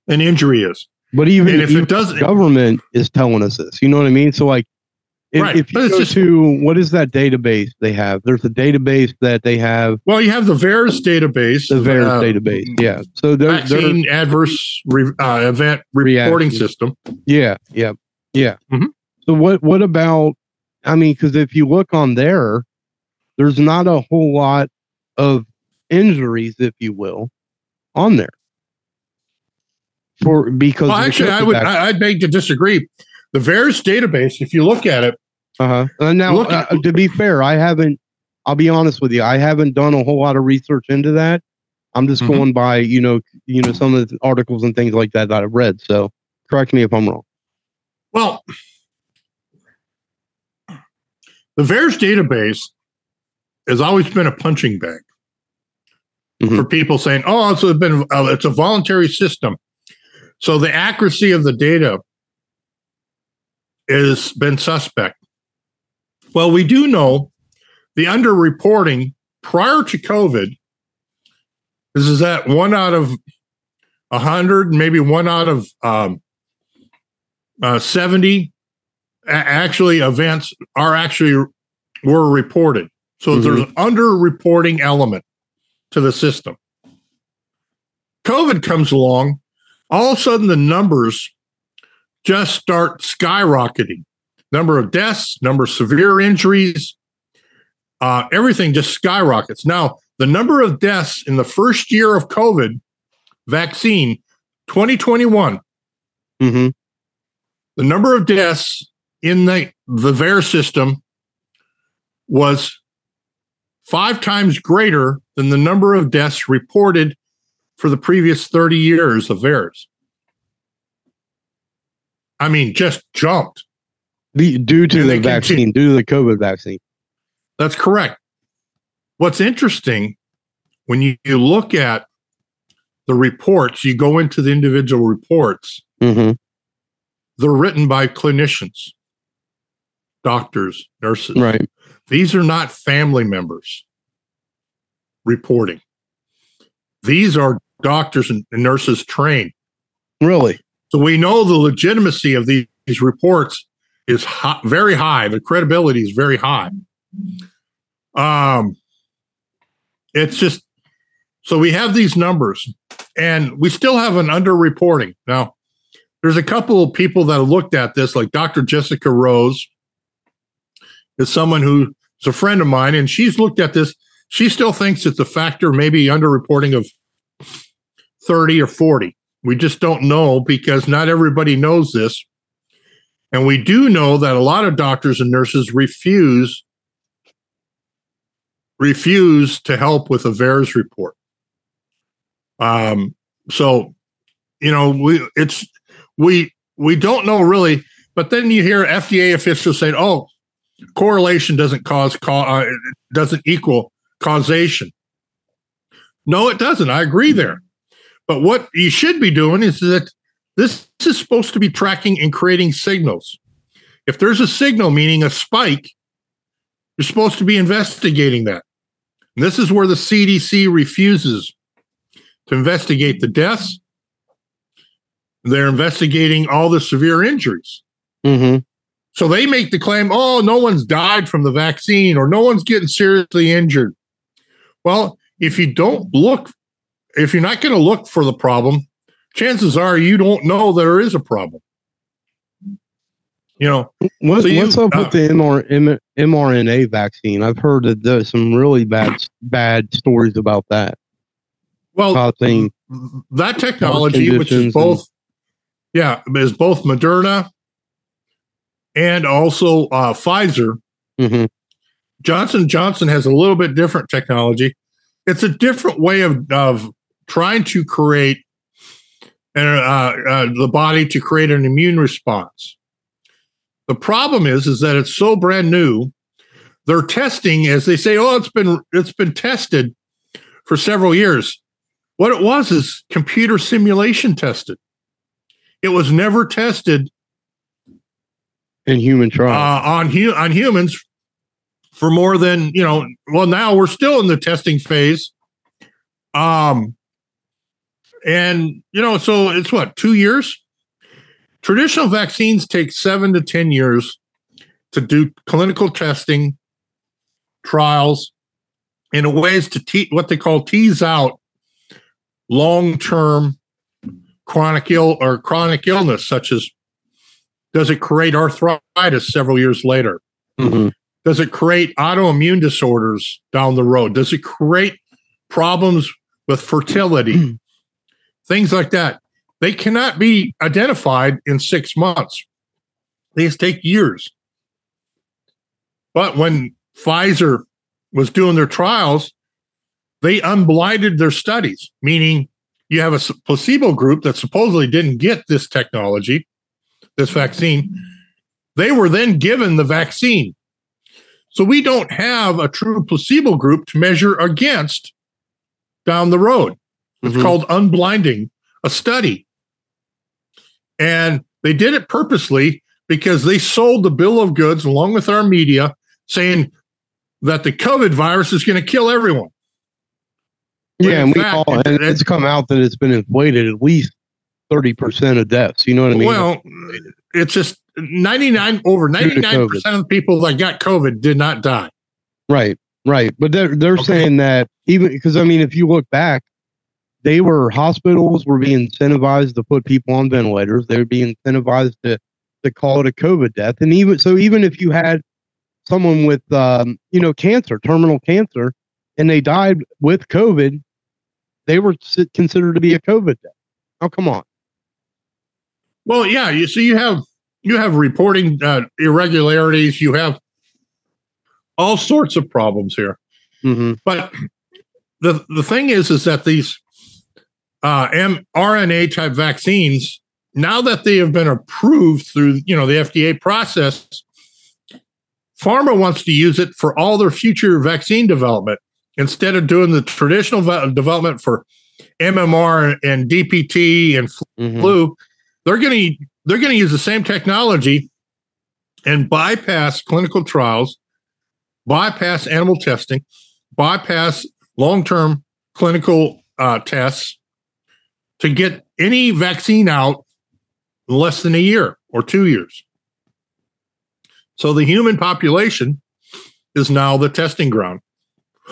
an injury is. But even and if even it doesn't, government is telling us this. You know what I mean? So like, if, right. if you go just, to what is that database they have? There's a database that they have. Well, you have the VAERS database. The VAERS uh, database, yeah. So they're, vaccine they're, adverse re, uh, event reporting reaction. system. Yeah, yeah, yeah. Mm-hmm. So what what about? I mean, because if you look on there, there's not a whole lot of injuries, if you will, on there for because well, actually I would I, would beg to disagree. The VAERS database, if you look at it, uh-huh. Uh, now uh, to be fair, I haven't. I'll be honest with you. I haven't done a whole lot of research into that. I'm just mm-hmm. going by you know you know some of the articles and things like that that I've read. So correct me if I'm wrong. Well, the VAERS database has always been a punching bag mm-hmm. for people saying, "Oh, it's been uh, it's a voluntary system." So the accuracy of the data has been suspect. Well, we do know the underreporting prior to COVID is, is that one out of a hundred, maybe one out of um, uh, 70 actually events are actually were reported. So mm-hmm. there's an underreporting element to the system. COVID comes along all of a sudden the numbers just start skyrocketing. Number of deaths, number of severe injuries, uh, everything just skyrockets. Now, the number of deaths in the first year of COVID vaccine, 2021, mm-hmm. the number of deaths in the, the VAERS system was five times greater than the number of deaths reported for the previous 30 years of VAERS. I mean, just jumped. The, due to and the vaccine, continue. due to the COVID vaccine. That's correct. What's interesting when you, you look at the reports, you go into the individual reports, mm-hmm. they're written by clinicians, doctors, nurses. Right. These are not family members reporting. These are doctors and nurses trained. Really? So we know the legitimacy of these, reports is high, very high. The credibility is very high. Um, it's just so we have these numbers, and we still have an underreporting. Now, there's a couple of people that looked at this, like Dr. Jessica Rose is someone who's a friend of mine, and she's looked at this. She still thinks it's a factor, maybe underreporting of 30 or 40. We just don't know because not everybody knows this. And we do know that a lot of doctors and nurses refuse refuse to help with a VAERS report. Um, so, you know, we it's we we don't know really, but then you hear FDA officials saying, "Oh, correlation doesn't cause uh, doesn't equal causation." No, it doesn't. I agree there. But what you should be doing is that this is supposed to be tracking and creating signals. If there's a signal, meaning a spike, you're supposed to be investigating that. And this is where the CDC refuses to investigate the deaths. They're investigating all the severe injuries. Mm-hmm. So they make the claim, oh, no one's died from the vaccine or no one's getting seriously injured. Well, if you don't look, if you're not going to look for the problem, chances are you don't know there is a problem. You know, what, so you, what's up uh, with the MR, mRNA vaccine? I've heard that there's some really bad bad stories about that. Well, causing that technology, which is both, and, yeah, is both Moderna and also uh, Pfizer. Mm-hmm. Johnson Johnson has a little bit different technology. It's a different way of of trying to create uh, uh, the body to create an immune response. The problem is, is that it's so brand new. They're testing as they say, "Oh, it's been it's been tested for several years." What it was is computer simulation tested. It was never tested in human trials uh, on hu- on humans for more than you know. Well, now we're still in the testing phase. Um, and you know, so it's what two years. Traditional vaccines take seven to ten years to do clinical testing, trials, in ways to te- what they call tease out long term chronic ill or chronic illness, such as does it create arthritis several years later? Mm-hmm. Does it create autoimmune disorders down the road? Does it create problems with fertility? Things like that. They cannot be identified in six months. These take years. But when Pfizer was doing their trials, they unblinded their studies, meaning you have a placebo group that supposedly didn't get this technology, this vaccine. They were then given the vaccine. So we don't have a true placebo group to measure against down the road. It's mm-hmm. called unblinding a study. And they did it purposely because they sold the bill of goods along with our media saying that the COVID virus is going to kill everyone. Yeah, and we fact, all, and it's come out that it's been inflated at least thirty percent of deaths. You know what I mean? Well, it's just ninety nine over ninety nine percent of the people that got COVID did not die. Right, right, but they're they're okay. saying that even because I mean, if you look back, they were hospitals were being incentivized to put people on ventilators. They were being incentivized to to call it a COVID death, and even so, even if you had someone with um, you know cancer, terminal cancer, and they died with COVID, they were considered to be a COVID death. Oh, come on. Well, yeah. You see, you have you have reporting uh, irregularities. You have all sorts of problems here. Mm-hmm. But the the thing is, is that these uh, mRNA type vaccines, now that they have been approved through you know the FDA process, pharma wants to use it for all their future vaccine development instead of doing the traditional development for MMR and DPT and mm-hmm. flu. They're going to they're going to use the same technology and bypass clinical trials, bypass animal testing, bypass long term clinical uh, tests to get any vaccine out in less than a year or two years. So the human population is now the testing ground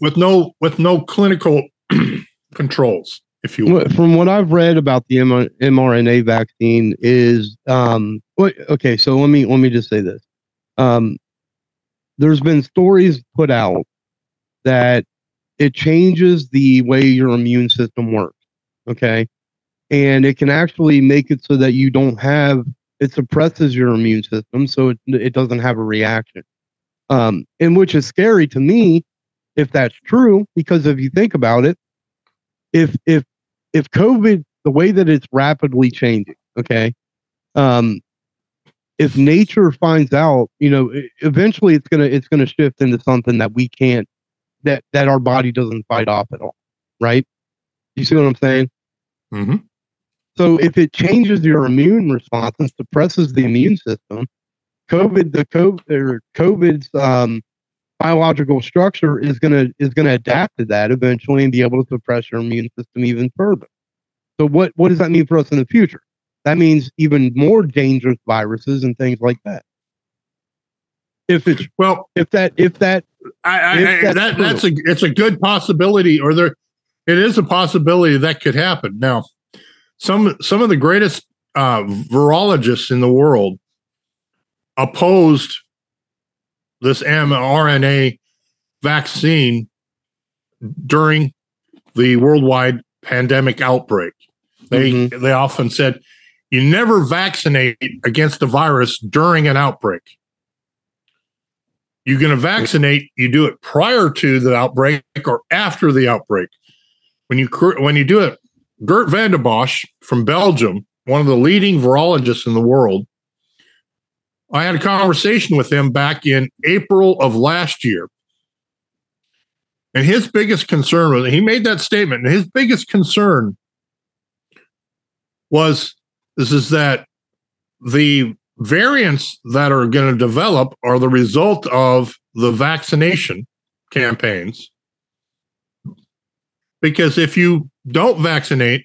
with no with no clinical controls if you will. From what I've read about the mRNA vaccine is um okay, so let me let me just say this. Um there's been stories put out that it changes the way your immune system works. Okay. And it can actually make it so that you don't have it suppresses your immune system so it, it doesn't have a reaction. Um, and which is scary to me if that's true, because if you think about it, if if if COVID, the way that it's rapidly changing, okay, um, if nature finds out, you know, eventually it's gonna it's gonna shift into something that we can't that that our body doesn't fight off at all, right? You see what I'm saying? Mm-hmm. So if it changes your immune response and suppresses the immune system, COVID the COVID or COVID's um, biological structure is gonna is gonna adapt to that eventually and be able to suppress your immune system even further. So what what does that mean for us in the future? That means even more dangerous viruses and things like that. If it's well, if that if that I, I, if that's, that, that's a it's a good possibility, or there it is a possibility that could happen. Now, some some of the greatest uh, virologists in the world opposed this mRNA vaccine during the worldwide pandemic outbreak. They mm-hmm. they often said you never vaccinate against a virus during an outbreak. You're going to vaccinate, you do it prior to the outbreak or after the outbreak. When you when you do it, Geert Vanden Bossche from Belgium, one of the leading virologists in the world, I had a conversation with him back in April of last year. And his biggest concern was he made that statement, and his biggest concern was this is that the variants that are going to develop are the result of the vaccination campaigns. Because if you don't vaccinate,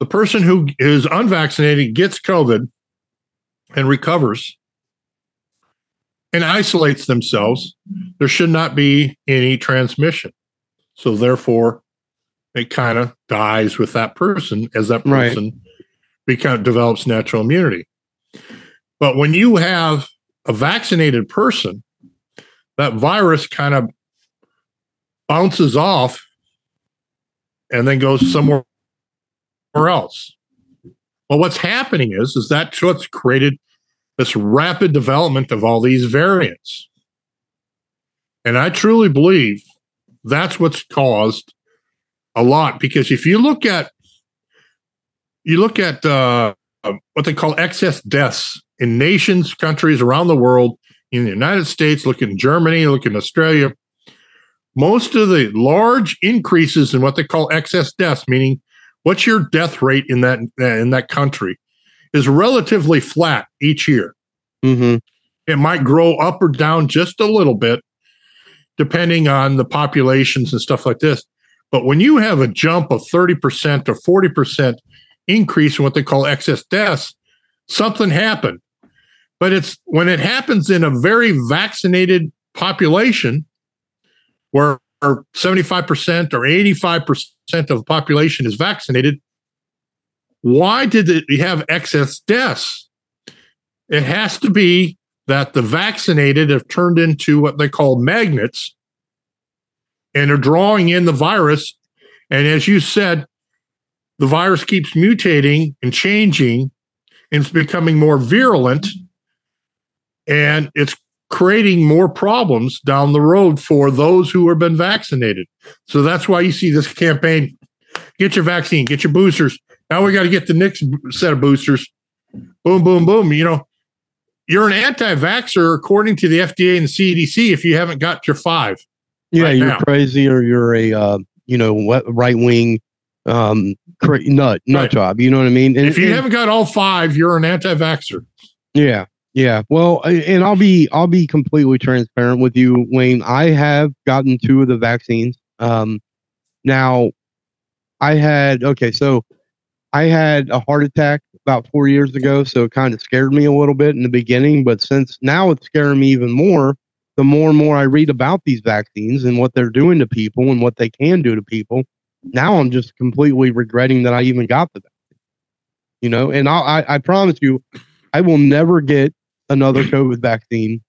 the person who is unvaccinated gets COVID and recovers and isolates themselves, there should not be any transmission. So therefore, it kind of dies with that person as that person right. become, develops natural immunity. But when you have a vaccinated person, that virus kind of bounces off and then goes somewhere else. Well, what's happening is, is that's what's created this rapid development of all these variants. And I truly believe that's what's caused a lot because if you look at you look at uh, what they call excess deaths in nations, countries around the world, in the United States, look in Germany, look in Australia, most of the large increases in what they call excess deaths, meaning what's your death rate in that in that country, is relatively flat each year. Mm-hmm. It might grow up or down just a little bit, depending on the populations and stuff like this. But when you have a jump of 30% or 40% increase in what they call excess deaths, something happened. But it's when it happens in a very vaccinated population where 75% or 85% of the population is vaccinated, why did it have excess deaths? It has to be that the vaccinated have turned into what they call magnets and are drawing in the virus. And as you said, the virus keeps mutating and changing and it's becoming more virulent and it's creating more problems down the road for those who have been vaccinated. So that's why you see this campaign get your vaccine, get your boosters. Now we got to get the next set of boosters. Boom, boom, boom. You know, you're an anti vaxxer according to the FDA and the CDC if you haven't got your five. Yeah, right you're now. crazy or you're a, uh, you know, right wing um, cra- nut, nut right. job. You know what I mean? And, if you and, haven't got all five, you're an anti vaxxer. Yeah. Yeah, well, and I'll be I'll be completely transparent with you, Wayne. I have gotten two of the vaccines. Um, now, I had okay, so I had a heart attack about four years ago, so it kind of scared me a little bit in the beginning. But since now it's scaring me even more, the more and more I read about these vaccines and what they're doing to people and what they can do to people, now I'm just completely regretting that I even got the vaccine. You know, and I'll, I I promise you, I will never get another COVID vaccine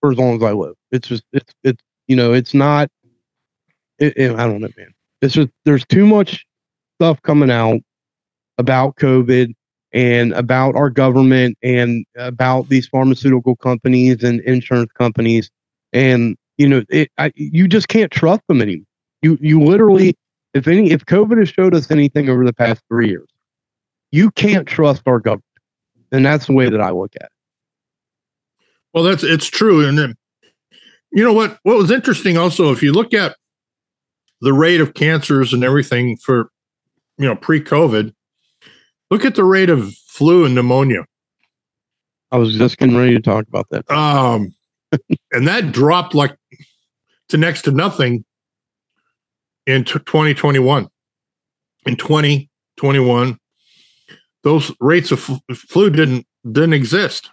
for as long as I live. It's just it's it's you know it's not. It, it, I don't know, man. It's just there's too much stuff coming out about COVID and about our government and about these pharmaceutical companies and insurance companies, and you know it. I, you just can't trust them anymore. You you literally, if any, if COVID has showed us anything over the past three years, you can't trust our government, and that's the way that I look at it. Well, that's it's true, and then you know what? What was interesting also, if you look at the rate of cancers and everything for you know pre-COVID, look at the rate of flu and pneumonia. I was just getting ready to talk about that. Um, and that dropped like to next to nothing in t- 2021. In 2021, those rates of f- flu didn't didn't exist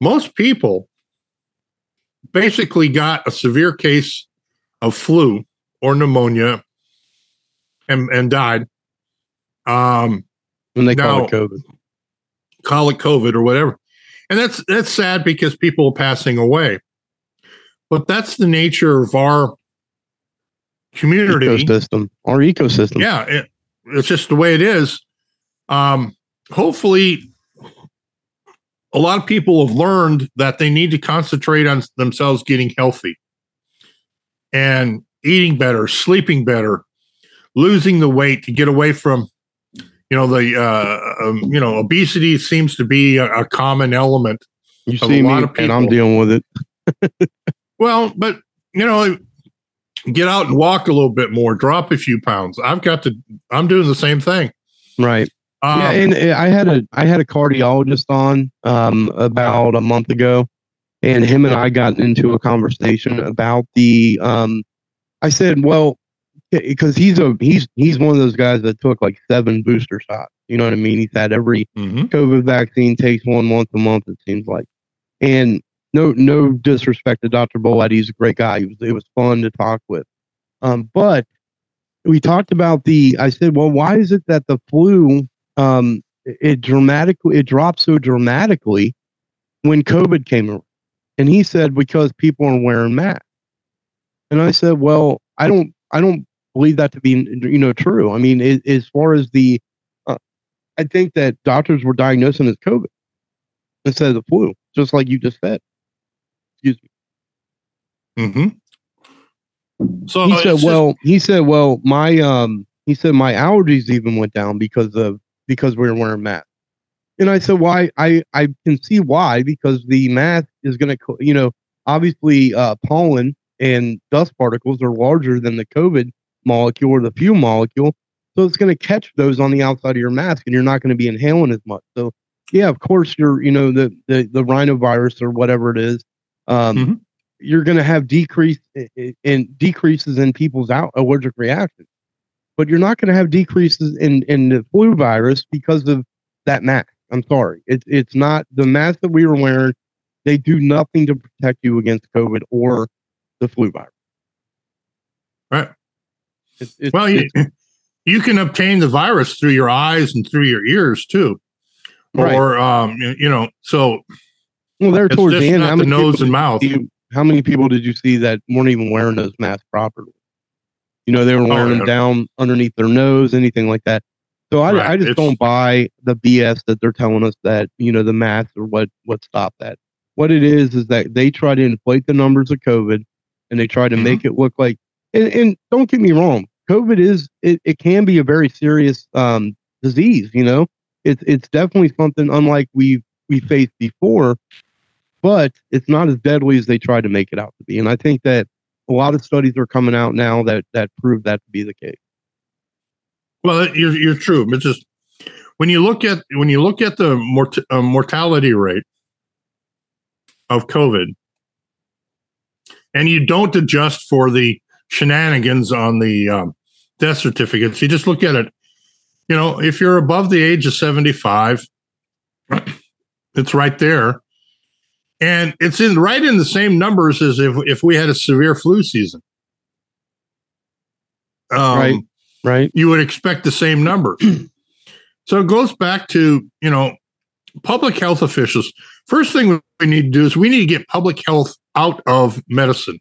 most people basically got a severe case of flu or pneumonia and, and died. Um, when they now, call it COVID, call it COVID or whatever, and that's that's sad because people are passing away. But that's the nature of our community ecosystem, our ecosystem. Yeah, it, it's just the way it is. Um, hopefully, a lot of people have learned that they need to concentrate on themselves getting healthy and eating better, sleeping better, losing the weight to get away from, you know, the, uh, um, you know, obesity seems to be a, a common element. You see me, and I'm dealing with it. well, but you know, get out and walk a little bit more, drop a few pounds. I've got to. I'm doing the same thing. Right. Um, yeah, and uh, I had a I had a cardiologist on um, about a month ago, and him and I got into a conversation about the. Um, I said, well, because he's a he's he's one of those guys that took like seven booster shots. You know what I mean? He's had every mm-hmm. COVID vaccine, takes one once a month. It seems like, and no no disrespect to Dr. Bolad, he's a great guy. Was, it was fun to talk with, um, but we talked about the. I said, well, why is it that the flu um, it dramatically it dropped so dramatically when COVID came around. And he said because people are wearing masks. And I said, well, I don't I don't believe that to be you know true. I mean, it, as far as the, uh, I think that doctors were diagnosing as COVID instead of the flu, just like you just said. Excuse me. Hmm. So he said, well, just... he said, well, my um, he said my allergies even went down because of because we are wearing masks. And I said, why? I, I can see why, because the mask is going to, you know, obviously uh, pollen and dust particles are larger than the COVID molecule or the fuel molecule. So it's going to catch those on the outside of your mask and you're not going to be inhaling as much. So, yeah, of course, you're, you know, the, the, the rhinovirus or whatever it is, um, mm-hmm. you're going to have decrease in decreases in people's out allergic reactions but you're not going to have decreases in, in the flu virus because of that mask. I'm sorry. It's it's not the mask that we were wearing. They do nothing to protect you against COVID or the flu virus. Right. It's, it's, well, you, you can obtain the virus through your eyes and through your ears too, right. or um, you know. So, well, there towards the end, how the nose and mouth. You, how many people did you see that weren't even wearing those masks properly? You know, they were oh, wearing them down underneath their nose, anything like that. So I, right. I just it's, don't buy the BS that they're telling us that you know the math or what what stopped that. What it is is that they try to inflate the numbers of COVID, and they try to mm-hmm. make it look like. And, and, don't get me wrong, COVID is it, it can be a very serious um, disease. You know, it's it's definitely something unlike we we faced before, but it's not as deadly as they try to make it out to be. And I think that a lot of studies are coming out now that that prove that to be the case. Well, you're you're true. It's just when you look at when you look at the mort- uh, mortality rate of COVID, and you don't adjust for the shenanigans on the um, death certificates, you just look at it. You know, if you're above the age of 75, it's right there. And it's in right in the same numbers as if, if we had a severe flu season. Um, right right? You would expect the same numbers. so it goes back to, you know, public health officials. First thing we need to do is we need to get public health out of medicine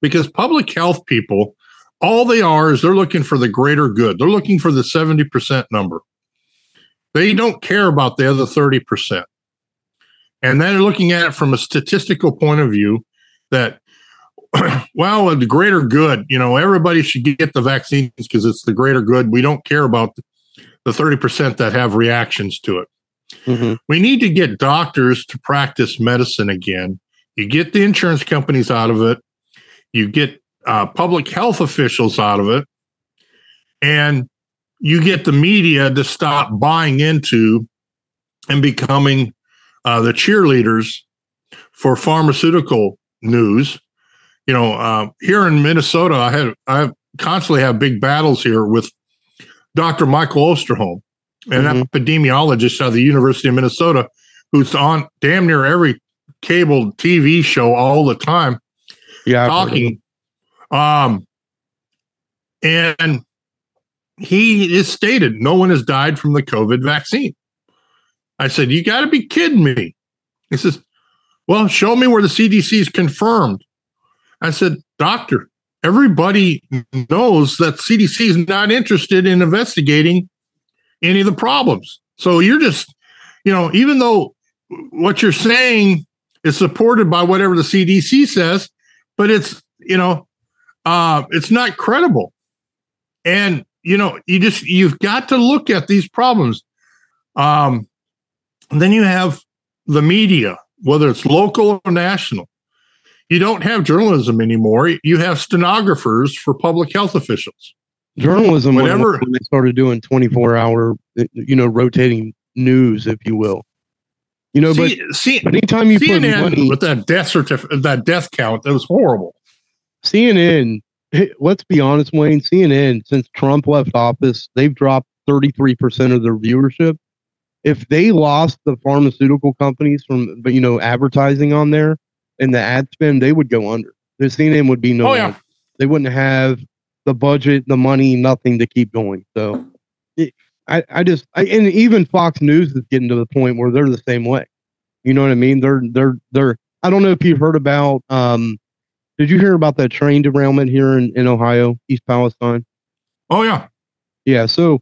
because public health people, all they are is they're looking for the greater good. They're looking for the 70% number. They don't care about the other 30%. And then they're looking at it from a statistical point of view that well, the greater good, you know, everybody should get the vaccines because it's the greater good. We don't care about the 30% that have reactions to it. Mm-hmm. We need to get doctors to practice medicine again. You get the insurance companies out of it, you get uh, public health officials out of it, and you get the media to stop buying into and becoming uh, the cheerleaders for pharmaceutical news you know, uh, here in Minnesota, I had I constantly have big battles here with Dr. Michael Osterholm, an mm-hmm. epidemiologist out of the University of Minnesota, who's on damn near every cable TV show all the time. Yeah, talking. Um, and he is stated no one has died from the COVID vaccine. I said, You got to be kidding me. He says, Well, show me where the CDC is confirmed I said, Doctor, everybody knows that CDC is not interested in investigating any of the problems. So you're just, you know, even though what you're saying is supported by whatever the CDC says, but it's, you know, uh, it's not credible. And, you know, you just, you've got to look at these problems. Um, then you have the media, whether it's local or national you don't have journalism anymore. You have stenographers for public health officials. Journalism, whenever when they started doing 24 hour, you know, rotating news, if you will. You know, see, but, see, but anytime you CNN put money, with that death certificate, that death count, that was horrible. CNN, let's be honest, Wayne, CNN, since Trump left office, they've dropped 33% of their viewership. If they lost the pharmaceutical companies from, but you know, advertising on there, and the ad spend, they would go under. The CNN would be no. Oh, yeah. They wouldn't have the budget, the money, nothing to keep going. So, it, I, I just, I, and even Fox News is getting to the point where they're the same way. You know what I mean? They're, they're, they're. I don't know if you've heard about. um Did you hear about that train derailment here in, in Ohio, East Palestine? Oh yeah, yeah. So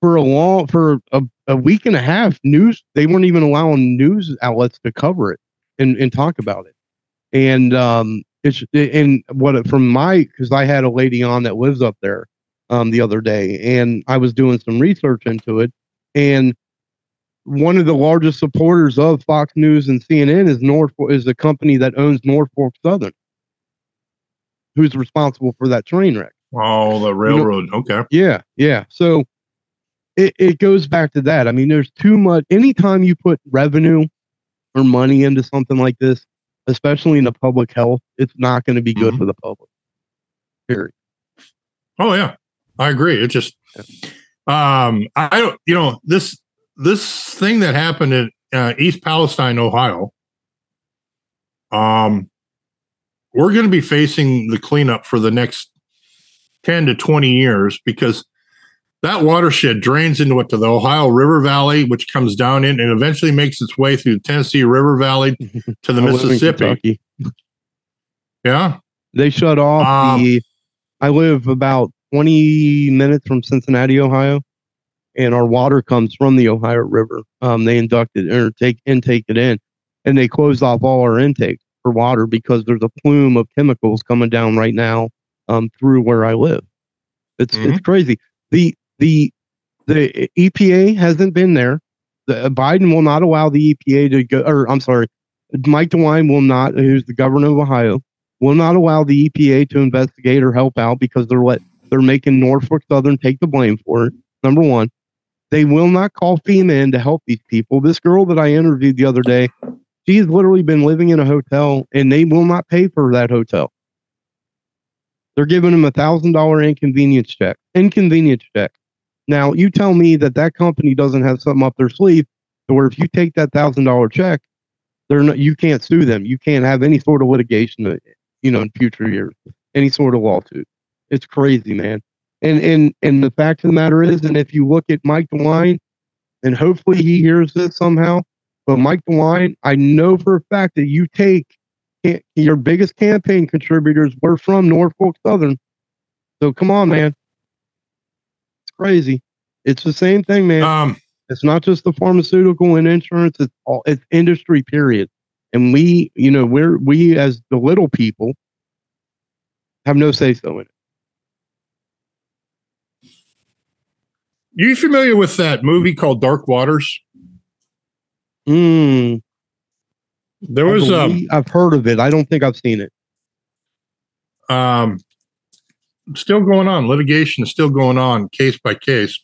for a long, for a, a week and a half, news they weren't even allowing news outlets to cover it and, and talk about it. And um, it's and what from my because I had a lady on that lives up there um, the other day, and I was doing some research into it, and one of the largest supporters of Fox News and CNN is Norfolk is the company that owns Norfolk Southern, who's responsible for that train wreck. Oh, the railroad. You know, okay. Yeah, yeah. So it, it goes back to that. I mean, there's too much. Anytime you put revenue or money into something like this, especially in the public health, it's not going to be good mm-hmm. for the public. Period. Oh yeah, I agree. It just, um, I don't, you know, this this thing that happened in uh, East Palestine, Ohio. Um, we're going to be facing the cleanup for the next ten to twenty years because that watershed drains into what to the Ohio River Valley, which comes down in and eventually makes its way through the Tennessee River Valley to the Mississippi. Yeah. They shut off um, the I live about 20 minutes from Cincinnati, Ohio, and our water comes from the Ohio River. Um, they inducted or take intake it in, and they closed off all our intake for water because there's a plume of chemicals coming down right now um, through where I live. It's mm-hmm. it's crazy. The the the EPA hasn't been there. The, uh, Biden will not allow the EPA to go. Or I'm sorry, Mike DeWine will not, who's the governor of Ohio, will not allow the EPA to investigate or help out because they're let they're making Norfolk Southern take the blame for it. Number one, they will not call FEMA in to help these people. This girl that I interviewed the other day, she has literally been living in a hotel, and they will not pay for that hotel. They're giving them a thousand dollar inconvenience check. Inconvenience check. Now you tell me that that company doesn't have something up their sleeve, where if you take that thousand dollar check, they're not. You can't sue them. You can't have any sort of litigation uh, you know, in future years, any sort of lawsuit. It's crazy, man. And and and the fact of the matter is, and if you look at Mike DeWine, and hopefully he hears this somehow, but Mike DeWine, I know for a fact that you take your biggest campaign contributors were from Norfolk Southern. So come on, man. Crazy. It's the same thing, man. Um, it's not just the pharmaceutical and insurance, it's all it's industry, period. And we, you know, we're we as the little people have no say so in it. You familiar with that movie called Dark Waters? Hmm. There was a. Um, I've heard of it. I don't think I've seen it. Um, still going on. Litigation is still going on, case by case.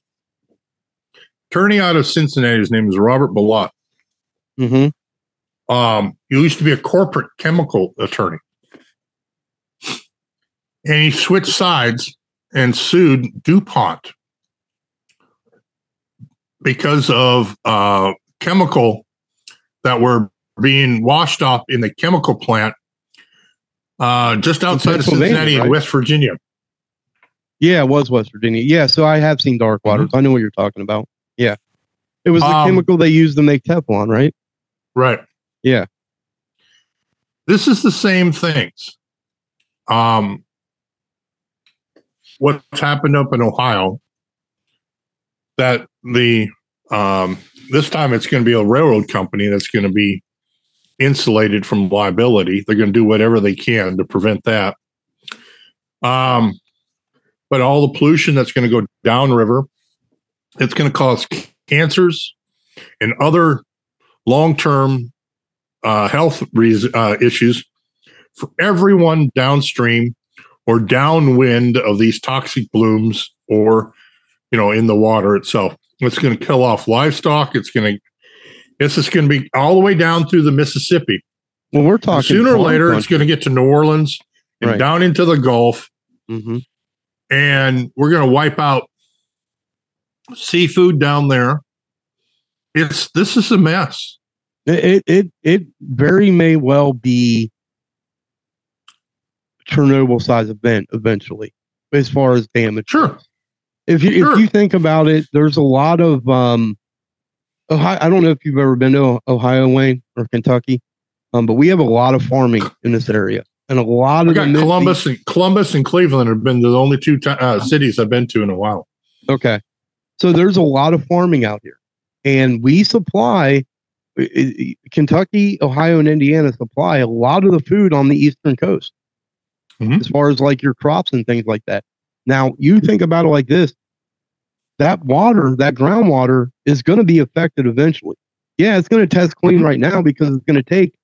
Attorney out of Cincinnati, his name is Robert Bilott. Mm-hmm. Um, he used to be a corporate chemical attorney. And he switched sides and sued DuPont because of uh, chemical that were being washed off in the chemical plant uh, just outside of Cincinnati right? in West Virginia. Yeah, it was West Virginia. Yeah, so I have seen Dark Waters. Mm-hmm. I know what you're talking about. Yeah. It was the um, chemical they used to make Teflon, right? Right. Yeah. This is the same things. Um, what's happened up in Ohio that the um, this time it's going to be a railroad company that's going to be insulated from liability. They're going to do whatever they can to prevent that. Um, but all the pollution that's going to go downriver, it's going to cause cancers and other long-term uh, health re- uh, issues for everyone downstream or downwind of these toxic blooms or you know in the water itself it's going to kill off livestock it's going to this is going to be all the way down through the mississippi well we're talking sooner or later country. it's going to get to new orleans and right. down into the gulf mm-hmm. And we're going to wipe out seafood down there it's this is a mess it it it very may well be Chernobyl size event eventually, as far as damage. Sure. If you sure. if you think about it, there's a lot of um, Ohio, I don't know if you've ever been to Ohio, Wayne, or Kentucky, um, but we have a lot of farming in this area, and a lot of Columbus and Columbus and Cleveland have been the only two t- uh, cities I've been to in a while. Okay, so there's a lot of farming out here, and we supply Kentucky, Ohio, and Indiana supply a lot of the food on the eastern coast, mm-hmm. as far as like your crops and things like that. Now, you think about it like this that water, that groundwater, is going to be affected eventually. Yeah, it's going to test clean mm-hmm. right now because it's going to take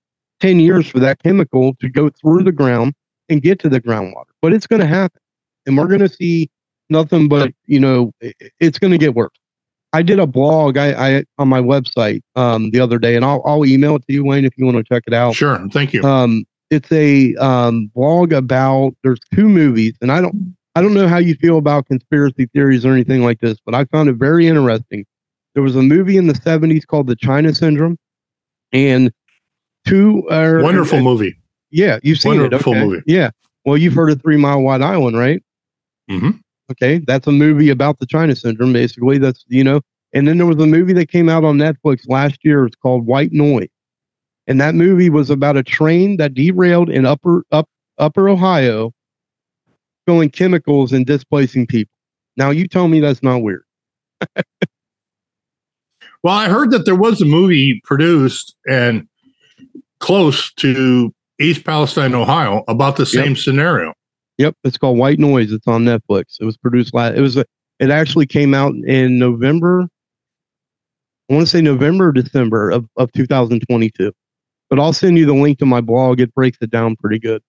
10 years for that chemical to go through the ground and get to the groundwater, but it's going to happen. And we're going to see nothing but, you know, it's going to get worse. I did a blog I, I on my website um, the other day, and I'll, I'll email it to you, Wayne, if you want to check it out. Sure, thank you. Um, it's a um, blog about there's two movies, and I don't I don't know how you feel about conspiracy theories or anything like this, but I found it very interesting. There was a movie in the '70s called The China Syndrome, and two uh, wonderful movie. Yeah, you've seen wonderful it. Okay. movie. Yeah. Well, you've heard of Three Mile Wide Island, right? Mm-hmm. Okay, that's a movie about the China Syndrome, basically. That's you know, and then there was a movie that came out on Netflix last year. It's called White Noise, and that movie was about a train that derailed in upper up upper Ohio, spilling chemicals and displacing people. Now you tell me that's not weird. well, I heard that there was a movie produced and close to East Palestine, Ohio, about the same yep. scenario. Yep, it's called White Noise. It's on Netflix. It was produced last. It was. A, it actually came out in November. I want to say November or December of, of 2022. But I'll send you the link to my blog. It breaks it down pretty good.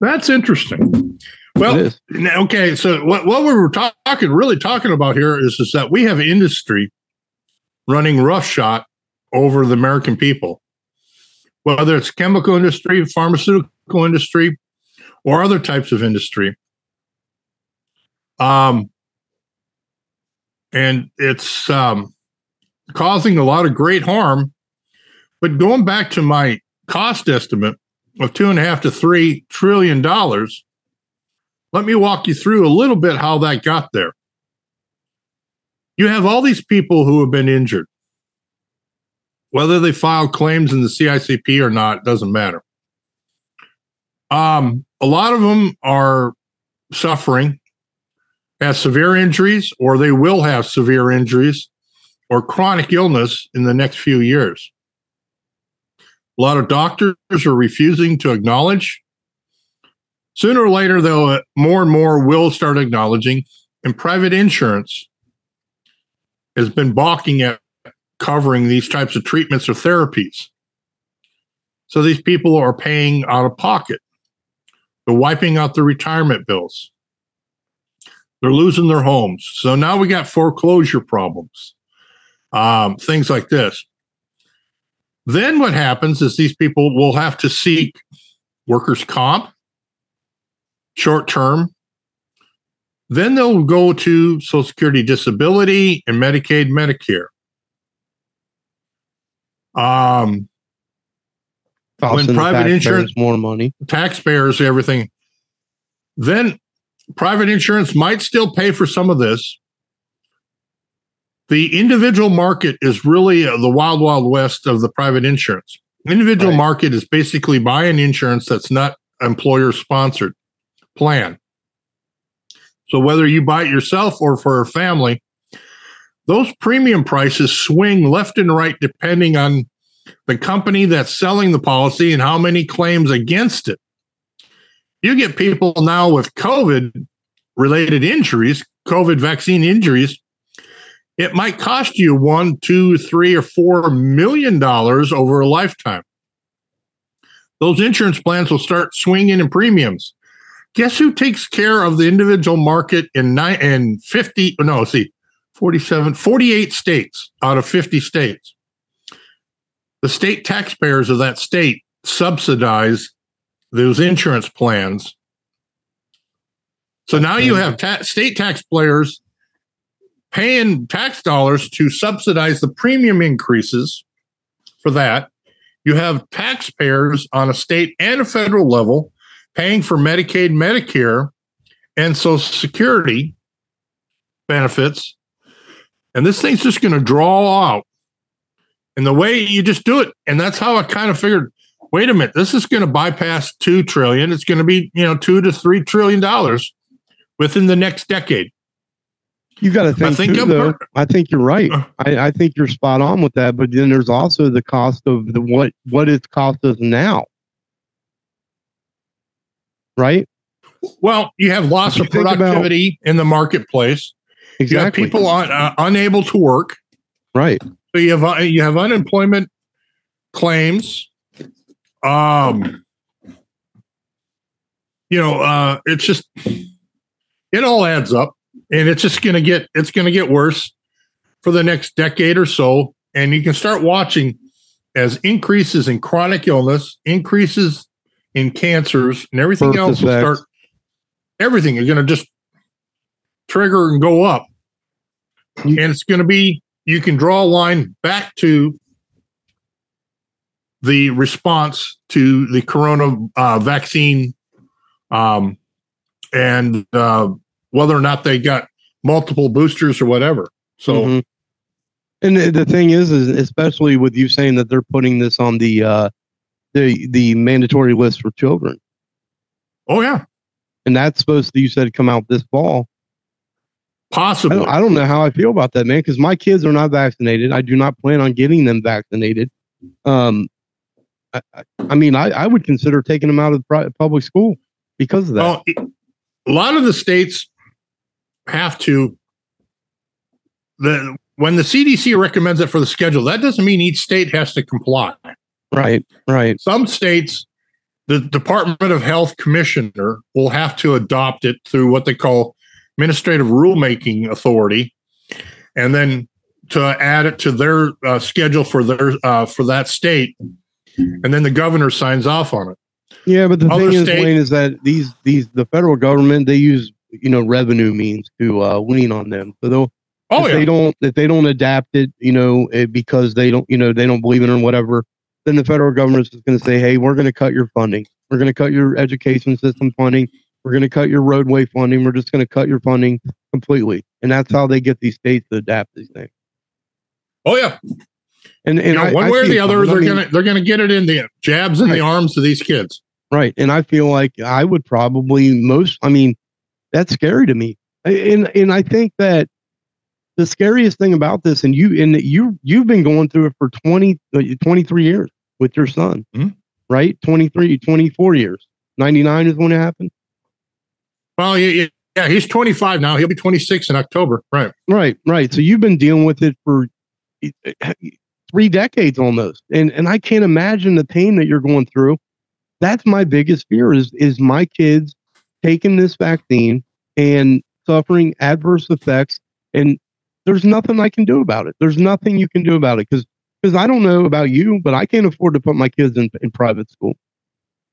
That's interesting. Well, okay. So what, what we were talking, really talking about here is, is that we have industry running roughshod over the American people, whether it's chemical industry, pharmaceutical industry, or other types of industry. Um, and it's um, causing a lot of great harm. But going back to my cost estimate of two and a half to three trillion dollars, let me walk you through a little bit how that got there. You have all these people who have been injured. Whether they file claims in the CICP or not doesn't matter. Um, a lot of them are suffering, have severe injuries, or they will have severe injuries or chronic illness in the next few years. A lot of doctors are refusing to acknowledge. Sooner or later, though, uh, more and more will start acknowledging, and private insurance has been balking at covering these types of treatments or therapies. So these people are paying out of pocket. They're wiping out their retirement bills. They're losing their homes. So now we got foreclosure problems, um, things like this. Then what happens is these people will have to seek workers' comp, short term. Then they'll go to Social Security disability and Medicaid, Medicare. Um, when private insurance more money, taxpayers, everything. Then private insurance might still pay for some of this. The individual market is really the wild, wild west of the private insurance. Individual right. market is basically buying insurance that's not employer sponsored plan. So whether you buy it yourself or for a family, those premium prices swing left and right depending on the company that's selling the policy and how many claims against it. You get people now with COVID related injuries, COVID vaccine injuries. It might cost you one, two, three, or four million dollars over a lifetime. Those insurance plans will start swinging in premiums. Guess who takes care of the individual market in 50? No, see, 47, 48 states out of 50 states the state taxpayers of that state subsidize those insurance plans. So now you have ta- state taxpayers paying tax dollars to subsidize the premium increases for that. You have taxpayers on a state and a federal level paying for Medicaid, Medicare, and Social Security benefits. And this thing's just going to draw out and the way you just do it, and that's how I kind of figured. Wait a minute, this is going to bypass two trillion. It's going to be you know two to three trillion dollars within the next decade. You got to think. I think, too, though, I think you're right. Uh. I, I, think you're spot on with that. But then there's also the cost of the what what it's cost us now, right? Well, you have loss of productivity about, in the marketplace. Exactly. You have people on, uh, unable to work. Right. So you have uh, you have unemployment claims. Um, you know, uh, it's just it all adds up, and it's just going to get it's going to get worse for the next decade or so. And you can start watching as increases in chronic illness, increases in cancers, and everything Birth else will start. Everything is going to just trigger and go up, and it's going to be you can draw a line back to the response to the corona uh, vaccine um, and uh, whether or not they got multiple boosters or whatever. So, mm-hmm. and the thing is, is especially with you saying that they're putting this on the uh, the the mandatory list for children. Oh yeah, and that's supposed to you said come out this fall. Possibly. I don't, I don't know how I feel about that, man, because my kids are not vaccinated. I do not plan on getting them vaccinated. Um, I, I mean, I, I would consider taking them out of the public school because of that. Well, a lot of the states have to the when the CDC recommends it for the schedule, that doesn't mean each state has to comply. Right, right. Some states, the Department of Health commissioner will have to adopt it through what they call administrative rulemaking authority, and then to add it to their uh, schedule for their uh, for that state, and then the governor signs off on it. Yeah, but the Other thing state, is, Wayne, is that these these the federal government they use you know revenue means to uh, lean on them, so they'll Oh, if yeah. they don't if they don't adapt it, you know, it, because they don't, you know, they don't believe in it or whatever, then the federal government is going to say, "Hey, we're going to cut your funding. We're going to cut your education system funding. We're going to cut your roadway funding. We're just going to cut your funding completely." And that's how they get these states to adapt these things. Oh yeah. And, and you know, I, one I way or the other, they're gonna they're gonna get it in the jabs in right. the arms of these kids. Right. And I feel like I would probably most. I mean, that's scary to me. And and I think that the scariest thing about this, and you and you you've been going through it for 20, uh, 23 years with your son, mm-hmm. right? 23, 24 years. 99 is when it happened. Well, yeah, yeah, he's 25 now. He'll be 26 in October. Right. Right, right. So you've been dealing with it for three decades almost. And and I can't imagine the pain that you're going through. That's my biggest fear is is my kids taking this vaccine and suffering adverse effects and there's nothing I can do about it. There's nothing you can do about it because because I don't know about you, but I can't afford to put my kids in, in private school.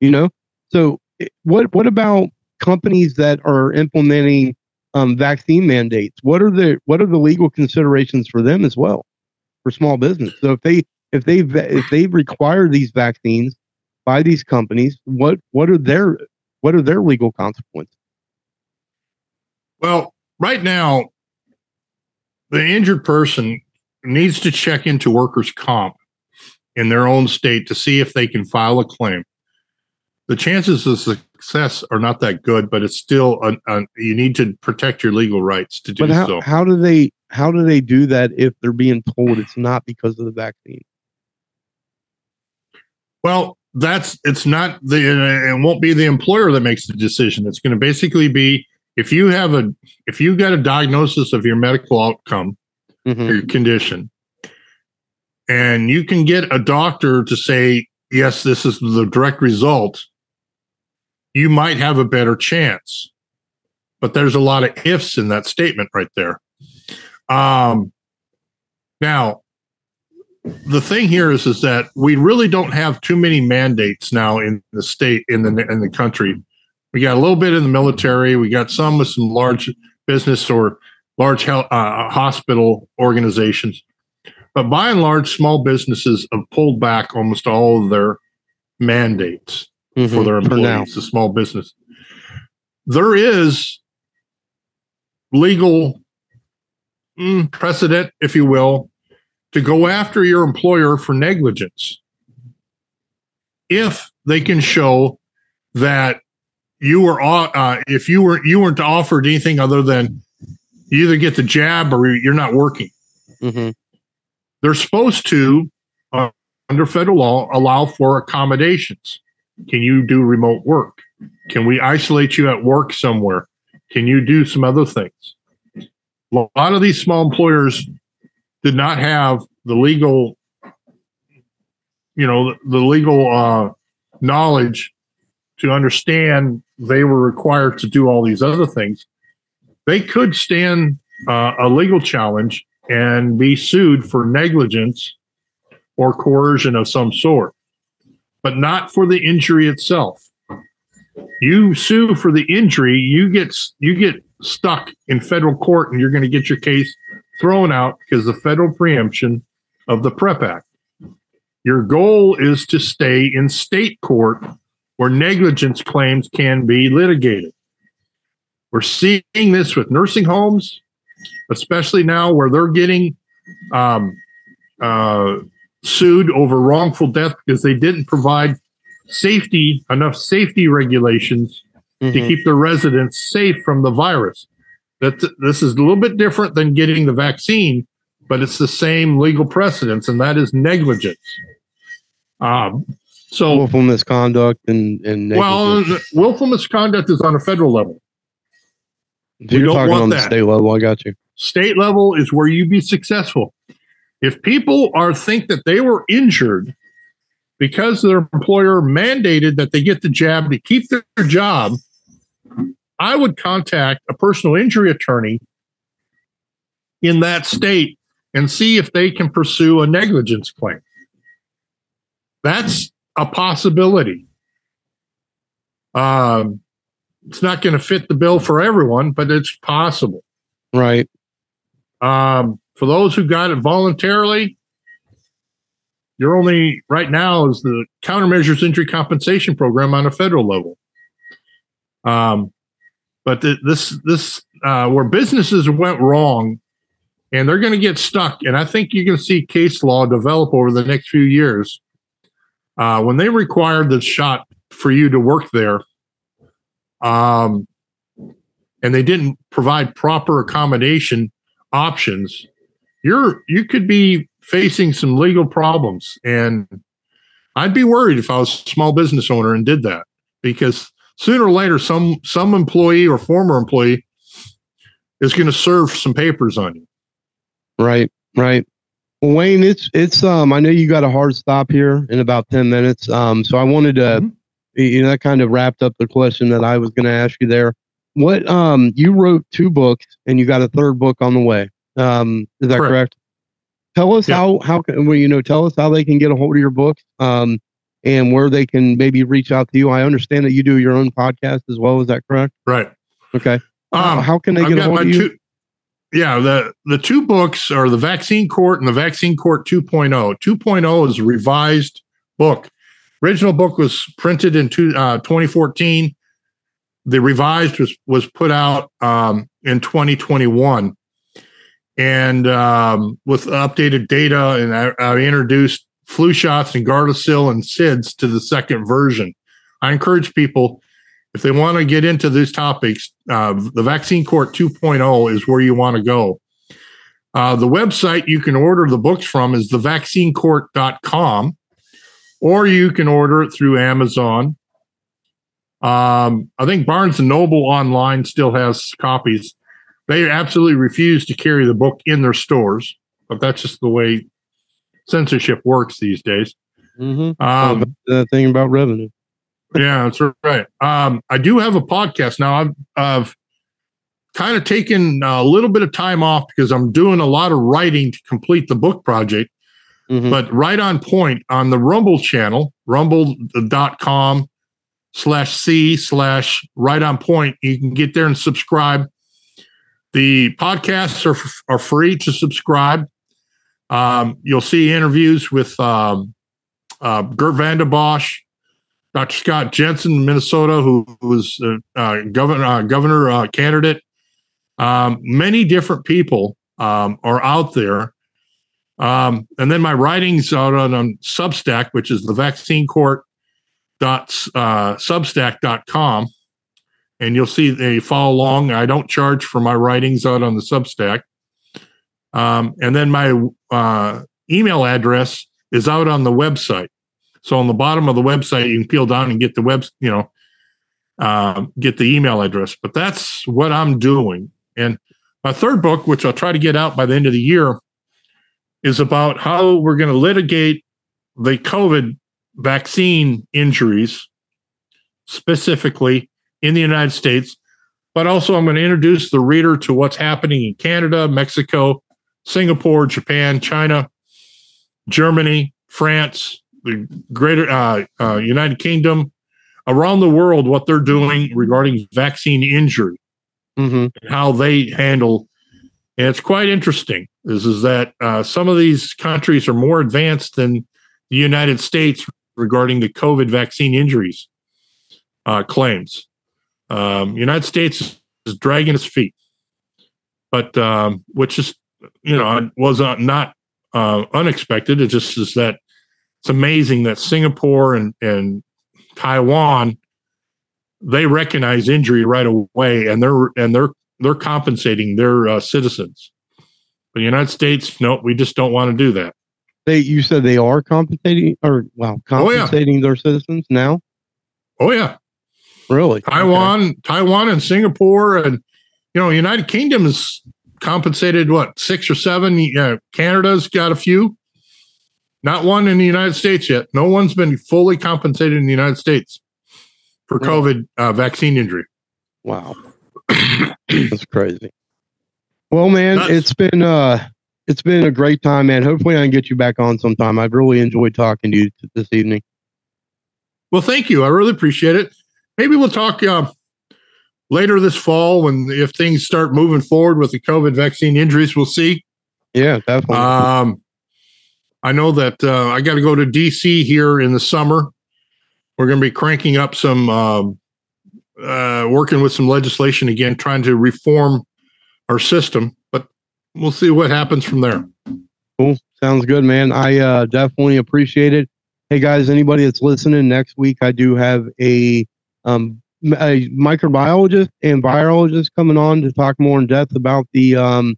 You know, so eh, what what about companies that are implementing um, vaccine mandates? What are the what are the legal considerations for them as well for small business? So if they if they if they require these vaccines by these companies, what what are their what are their legal consequences? Well, right now, the injured person needs to check into workers' comp in their own state to see if they can file a claim. The chances of success are not that good, but it's still an, an, you need to protect your legal rights to do but how, so. How do they how do they do that if they're being told it's not because of the vaccine? Well, that's it's not the it won't be the employer that makes the decision. It's going to basically be if you have a if you got a diagnosis of your medical outcome mm-hmm. your condition and you can get a doctor to say yes this is the direct result you might have a better chance but there's a lot of ifs in that statement right there um now the thing here is is that we really don't have too many mandates now in the state in the in the country we got a little bit in the military. We got some with some large business or large health, uh, hospital organizations. But by and large, small businesses have pulled back almost all of their mandates mm-hmm, for their employees, the small business. There is legal mm, precedent, if you will, to go after your employer for negligence if they can show that you were uh, if you were you weren't offered anything other than you either get the jab or you're not working. Mm-hmm. They're supposed to, uh, under federal law, allow for accommodations. Can you do remote work? Can we isolate you at work somewhere? Can you do some other things? A lot of these small employers did not have the legal, you know, the legal uh, knowledge to understand they were required to do all these other things, they could stand uh, a legal challenge and be sued for negligence or coercion of some sort, but not for the injury itself. You sue for the injury, you get you get stuck in federal court, and you're going to get your case thrown out because of the federal preemption of the PREP Act. Your goal is to stay in state court where negligence claims can be litigated. We're seeing this with nursing homes, especially now where they're getting um, uh, sued over wrongful death because they didn't provide safety enough safety regulations mm-hmm. to keep the residents safe from the virus. That this is a little bit different than getting the vaccine, but it's the same legal precedence, and that is negligence. Um, so willful misconduct and and well, willful misconduct is on a federal level. So you're talking on that. the state level. I got you. State level is where you be successful. If people are think that they were injured because their employer mandated that they get the jab to keep their job, I would contact a personal injury attorney in that state and see if they can pursue a negligence claim. That's a possibility. Um, it's not going to fit the bill for everyone, but it's possible. Right. Um, for those who got it voluntarily, you're only right now is the countermeasures injury compensation program on a federal level. Um, but the, this this uh, where businesses went wrong, and they're going to get stuck. And I think you're going to see case law develop over the next few years. Uh, when they required the shot for you to work there, um, and they didn't provide proper accommodation options, you're you could be facing some legal problems. And I'd be worried if I was a small business owner and did that because sooner or later, some some employee or former employee is going to serve some papers on you. Right, right. Well, Wayne, it's it's um I know you got a hard stop here in about 10 minutes. Um so I wanted to mm-hmm you know that kind of wrapped up the question that I was going to ask you there. What um you wrote two books and you got a third book on the way. Um, is that correct? correct? Tell us yeah. how how can well, you know tell us how they can get a hold of your book um and where they can maybe reach out to you. I understand that you do your own podcast as well. Is that correct? Right. Okay. Um, how can they I've get a hold of you? Two, yeah, the the two books are the Vaccine Court and the Vaccine Court 2.0. 2.0 is a revised book Original book was printed in two, uh, 2014. The revised was was put out um, in 2021, and um, with updated data. And I, I, introduced flu shots and Gardasil and SIDS to the second version. I encourage people if they want to get into these topics, uh, the Vaccine Court 2.0 is where you want to go. Uh, the website you can order the books from is thevaccinecourt.com or you can order it through Amazon. Um, I think Barnes and Noble online still has copies. They absolutely refuse to carry the book in their stores, but that's just the way censorship works these days. Mm-hmm. Um, the thing about revenue. yeah, that's right. Um, I do have a podcast now. I've, I've kind of taken a little bit of time off because I'm doing a lot of writing to complete the book project. Mm-hmm. But right on point on the Rumble channel, rumble.com slash C slash right on point. You can get there and subscribe. The podcasts are, are free to subscribe. Um, you'll see interviews with um, uh, Geert Vanden Bossche, Dr. Scott Jensen, Minnesota, who was uh, uh, governor uh, governor uh, candidate. Um, many different people um, are out there um, and then my writings out on, on Substack, which is the vaccine court dot uh, substack.com and you'll see they follow along. I don't charge for my writings out on the substack. Um, and then my uh, email address is out on the website. So on the bottom of the website you can peel down and get the web you know uh, get the email address. But that's what i'm doing. And my third book which i'll try to get out by the end of the year is about how we're going to litigate the COVID vaccine injuries specifically in the United States. But also, I'm going to introduce the reader to what's happening in Canada, Mexico, Singapore, Japan, China, Germany, France, the greater uh, uh, United Kingdom, around the world, what they're doing regarding vaccine injury, mm-hmm. and how they handle. And it's quite interesting is, is that uh, some of these countries are more advanced than the United States regarding the COVID vaccine injuries uh, claims. Um, United States is dragging its feet, but um, which is you know was uh, not uh, unexpected. It just is that it's amazing that Singapore and and Taiwan they recognize injury right away, and they're and they're they're compensating their uh, citizens. But the United States, no, we just don't want to do that. They, you said they are compensating, or well, compensating oh, yeah. their citizens now. Oh yeah, really? Taiwan, okay. Taiwan, and Singapore, and you know, United Kingdom is compensated what six or seven. Yeah, Canada's got a few. Not one in the United States yet. No one's been fully compensated in the United States for COVID uh, vaccine injury. Wow, that's crazy. Well, man, Nuts. it's been uh, it's been a great time, man. Hopefully, I can get you back on sometime. I've really enjoyed talking to you this evening. Well, thank you. I really appreciate it. Maybe we'll talk uh, later this fall when if things start moving forward with the COVID vaccine injuries. We'll see. Yeah, definitely. Um, I know that uh, I got to go to DC here in the summer. We're going to be cranking up some, um, uh, working with some legislation again, trying to reform our system. But we'll see what happens from there. Cool. Sounds good, man. I uh, definitely appreciate it. Hey guys, anybody that's listening, next week I do have a um, a microbiologist and virologist coming on to talk more in depth about the um,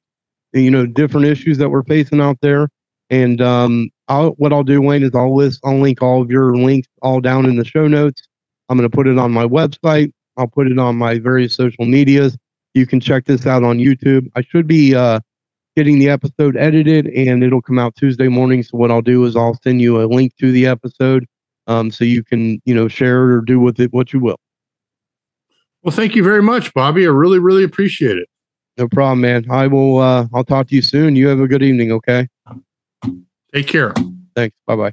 you know different issues that we're facing out there. And um, I'll, what I'll do, Wayne, is I'll list, I'll link all of your links all down in the show notes. I'm going to put it on my website. I'll put it on my various social medias. You can check this out on YouTube. I should be uh, getting the episode edited, and it'll come out Tuesday morning. So what I'll do is I'll send you a link to the episode, um, so you can you know share it or do with it what you will. Well, thank you very much, Bobby. I really, really appreciate it. No problem, man. I will. Uh, I'll talk to you soon. You have a good evening. Okay. Take care. Thanks. Bye bye.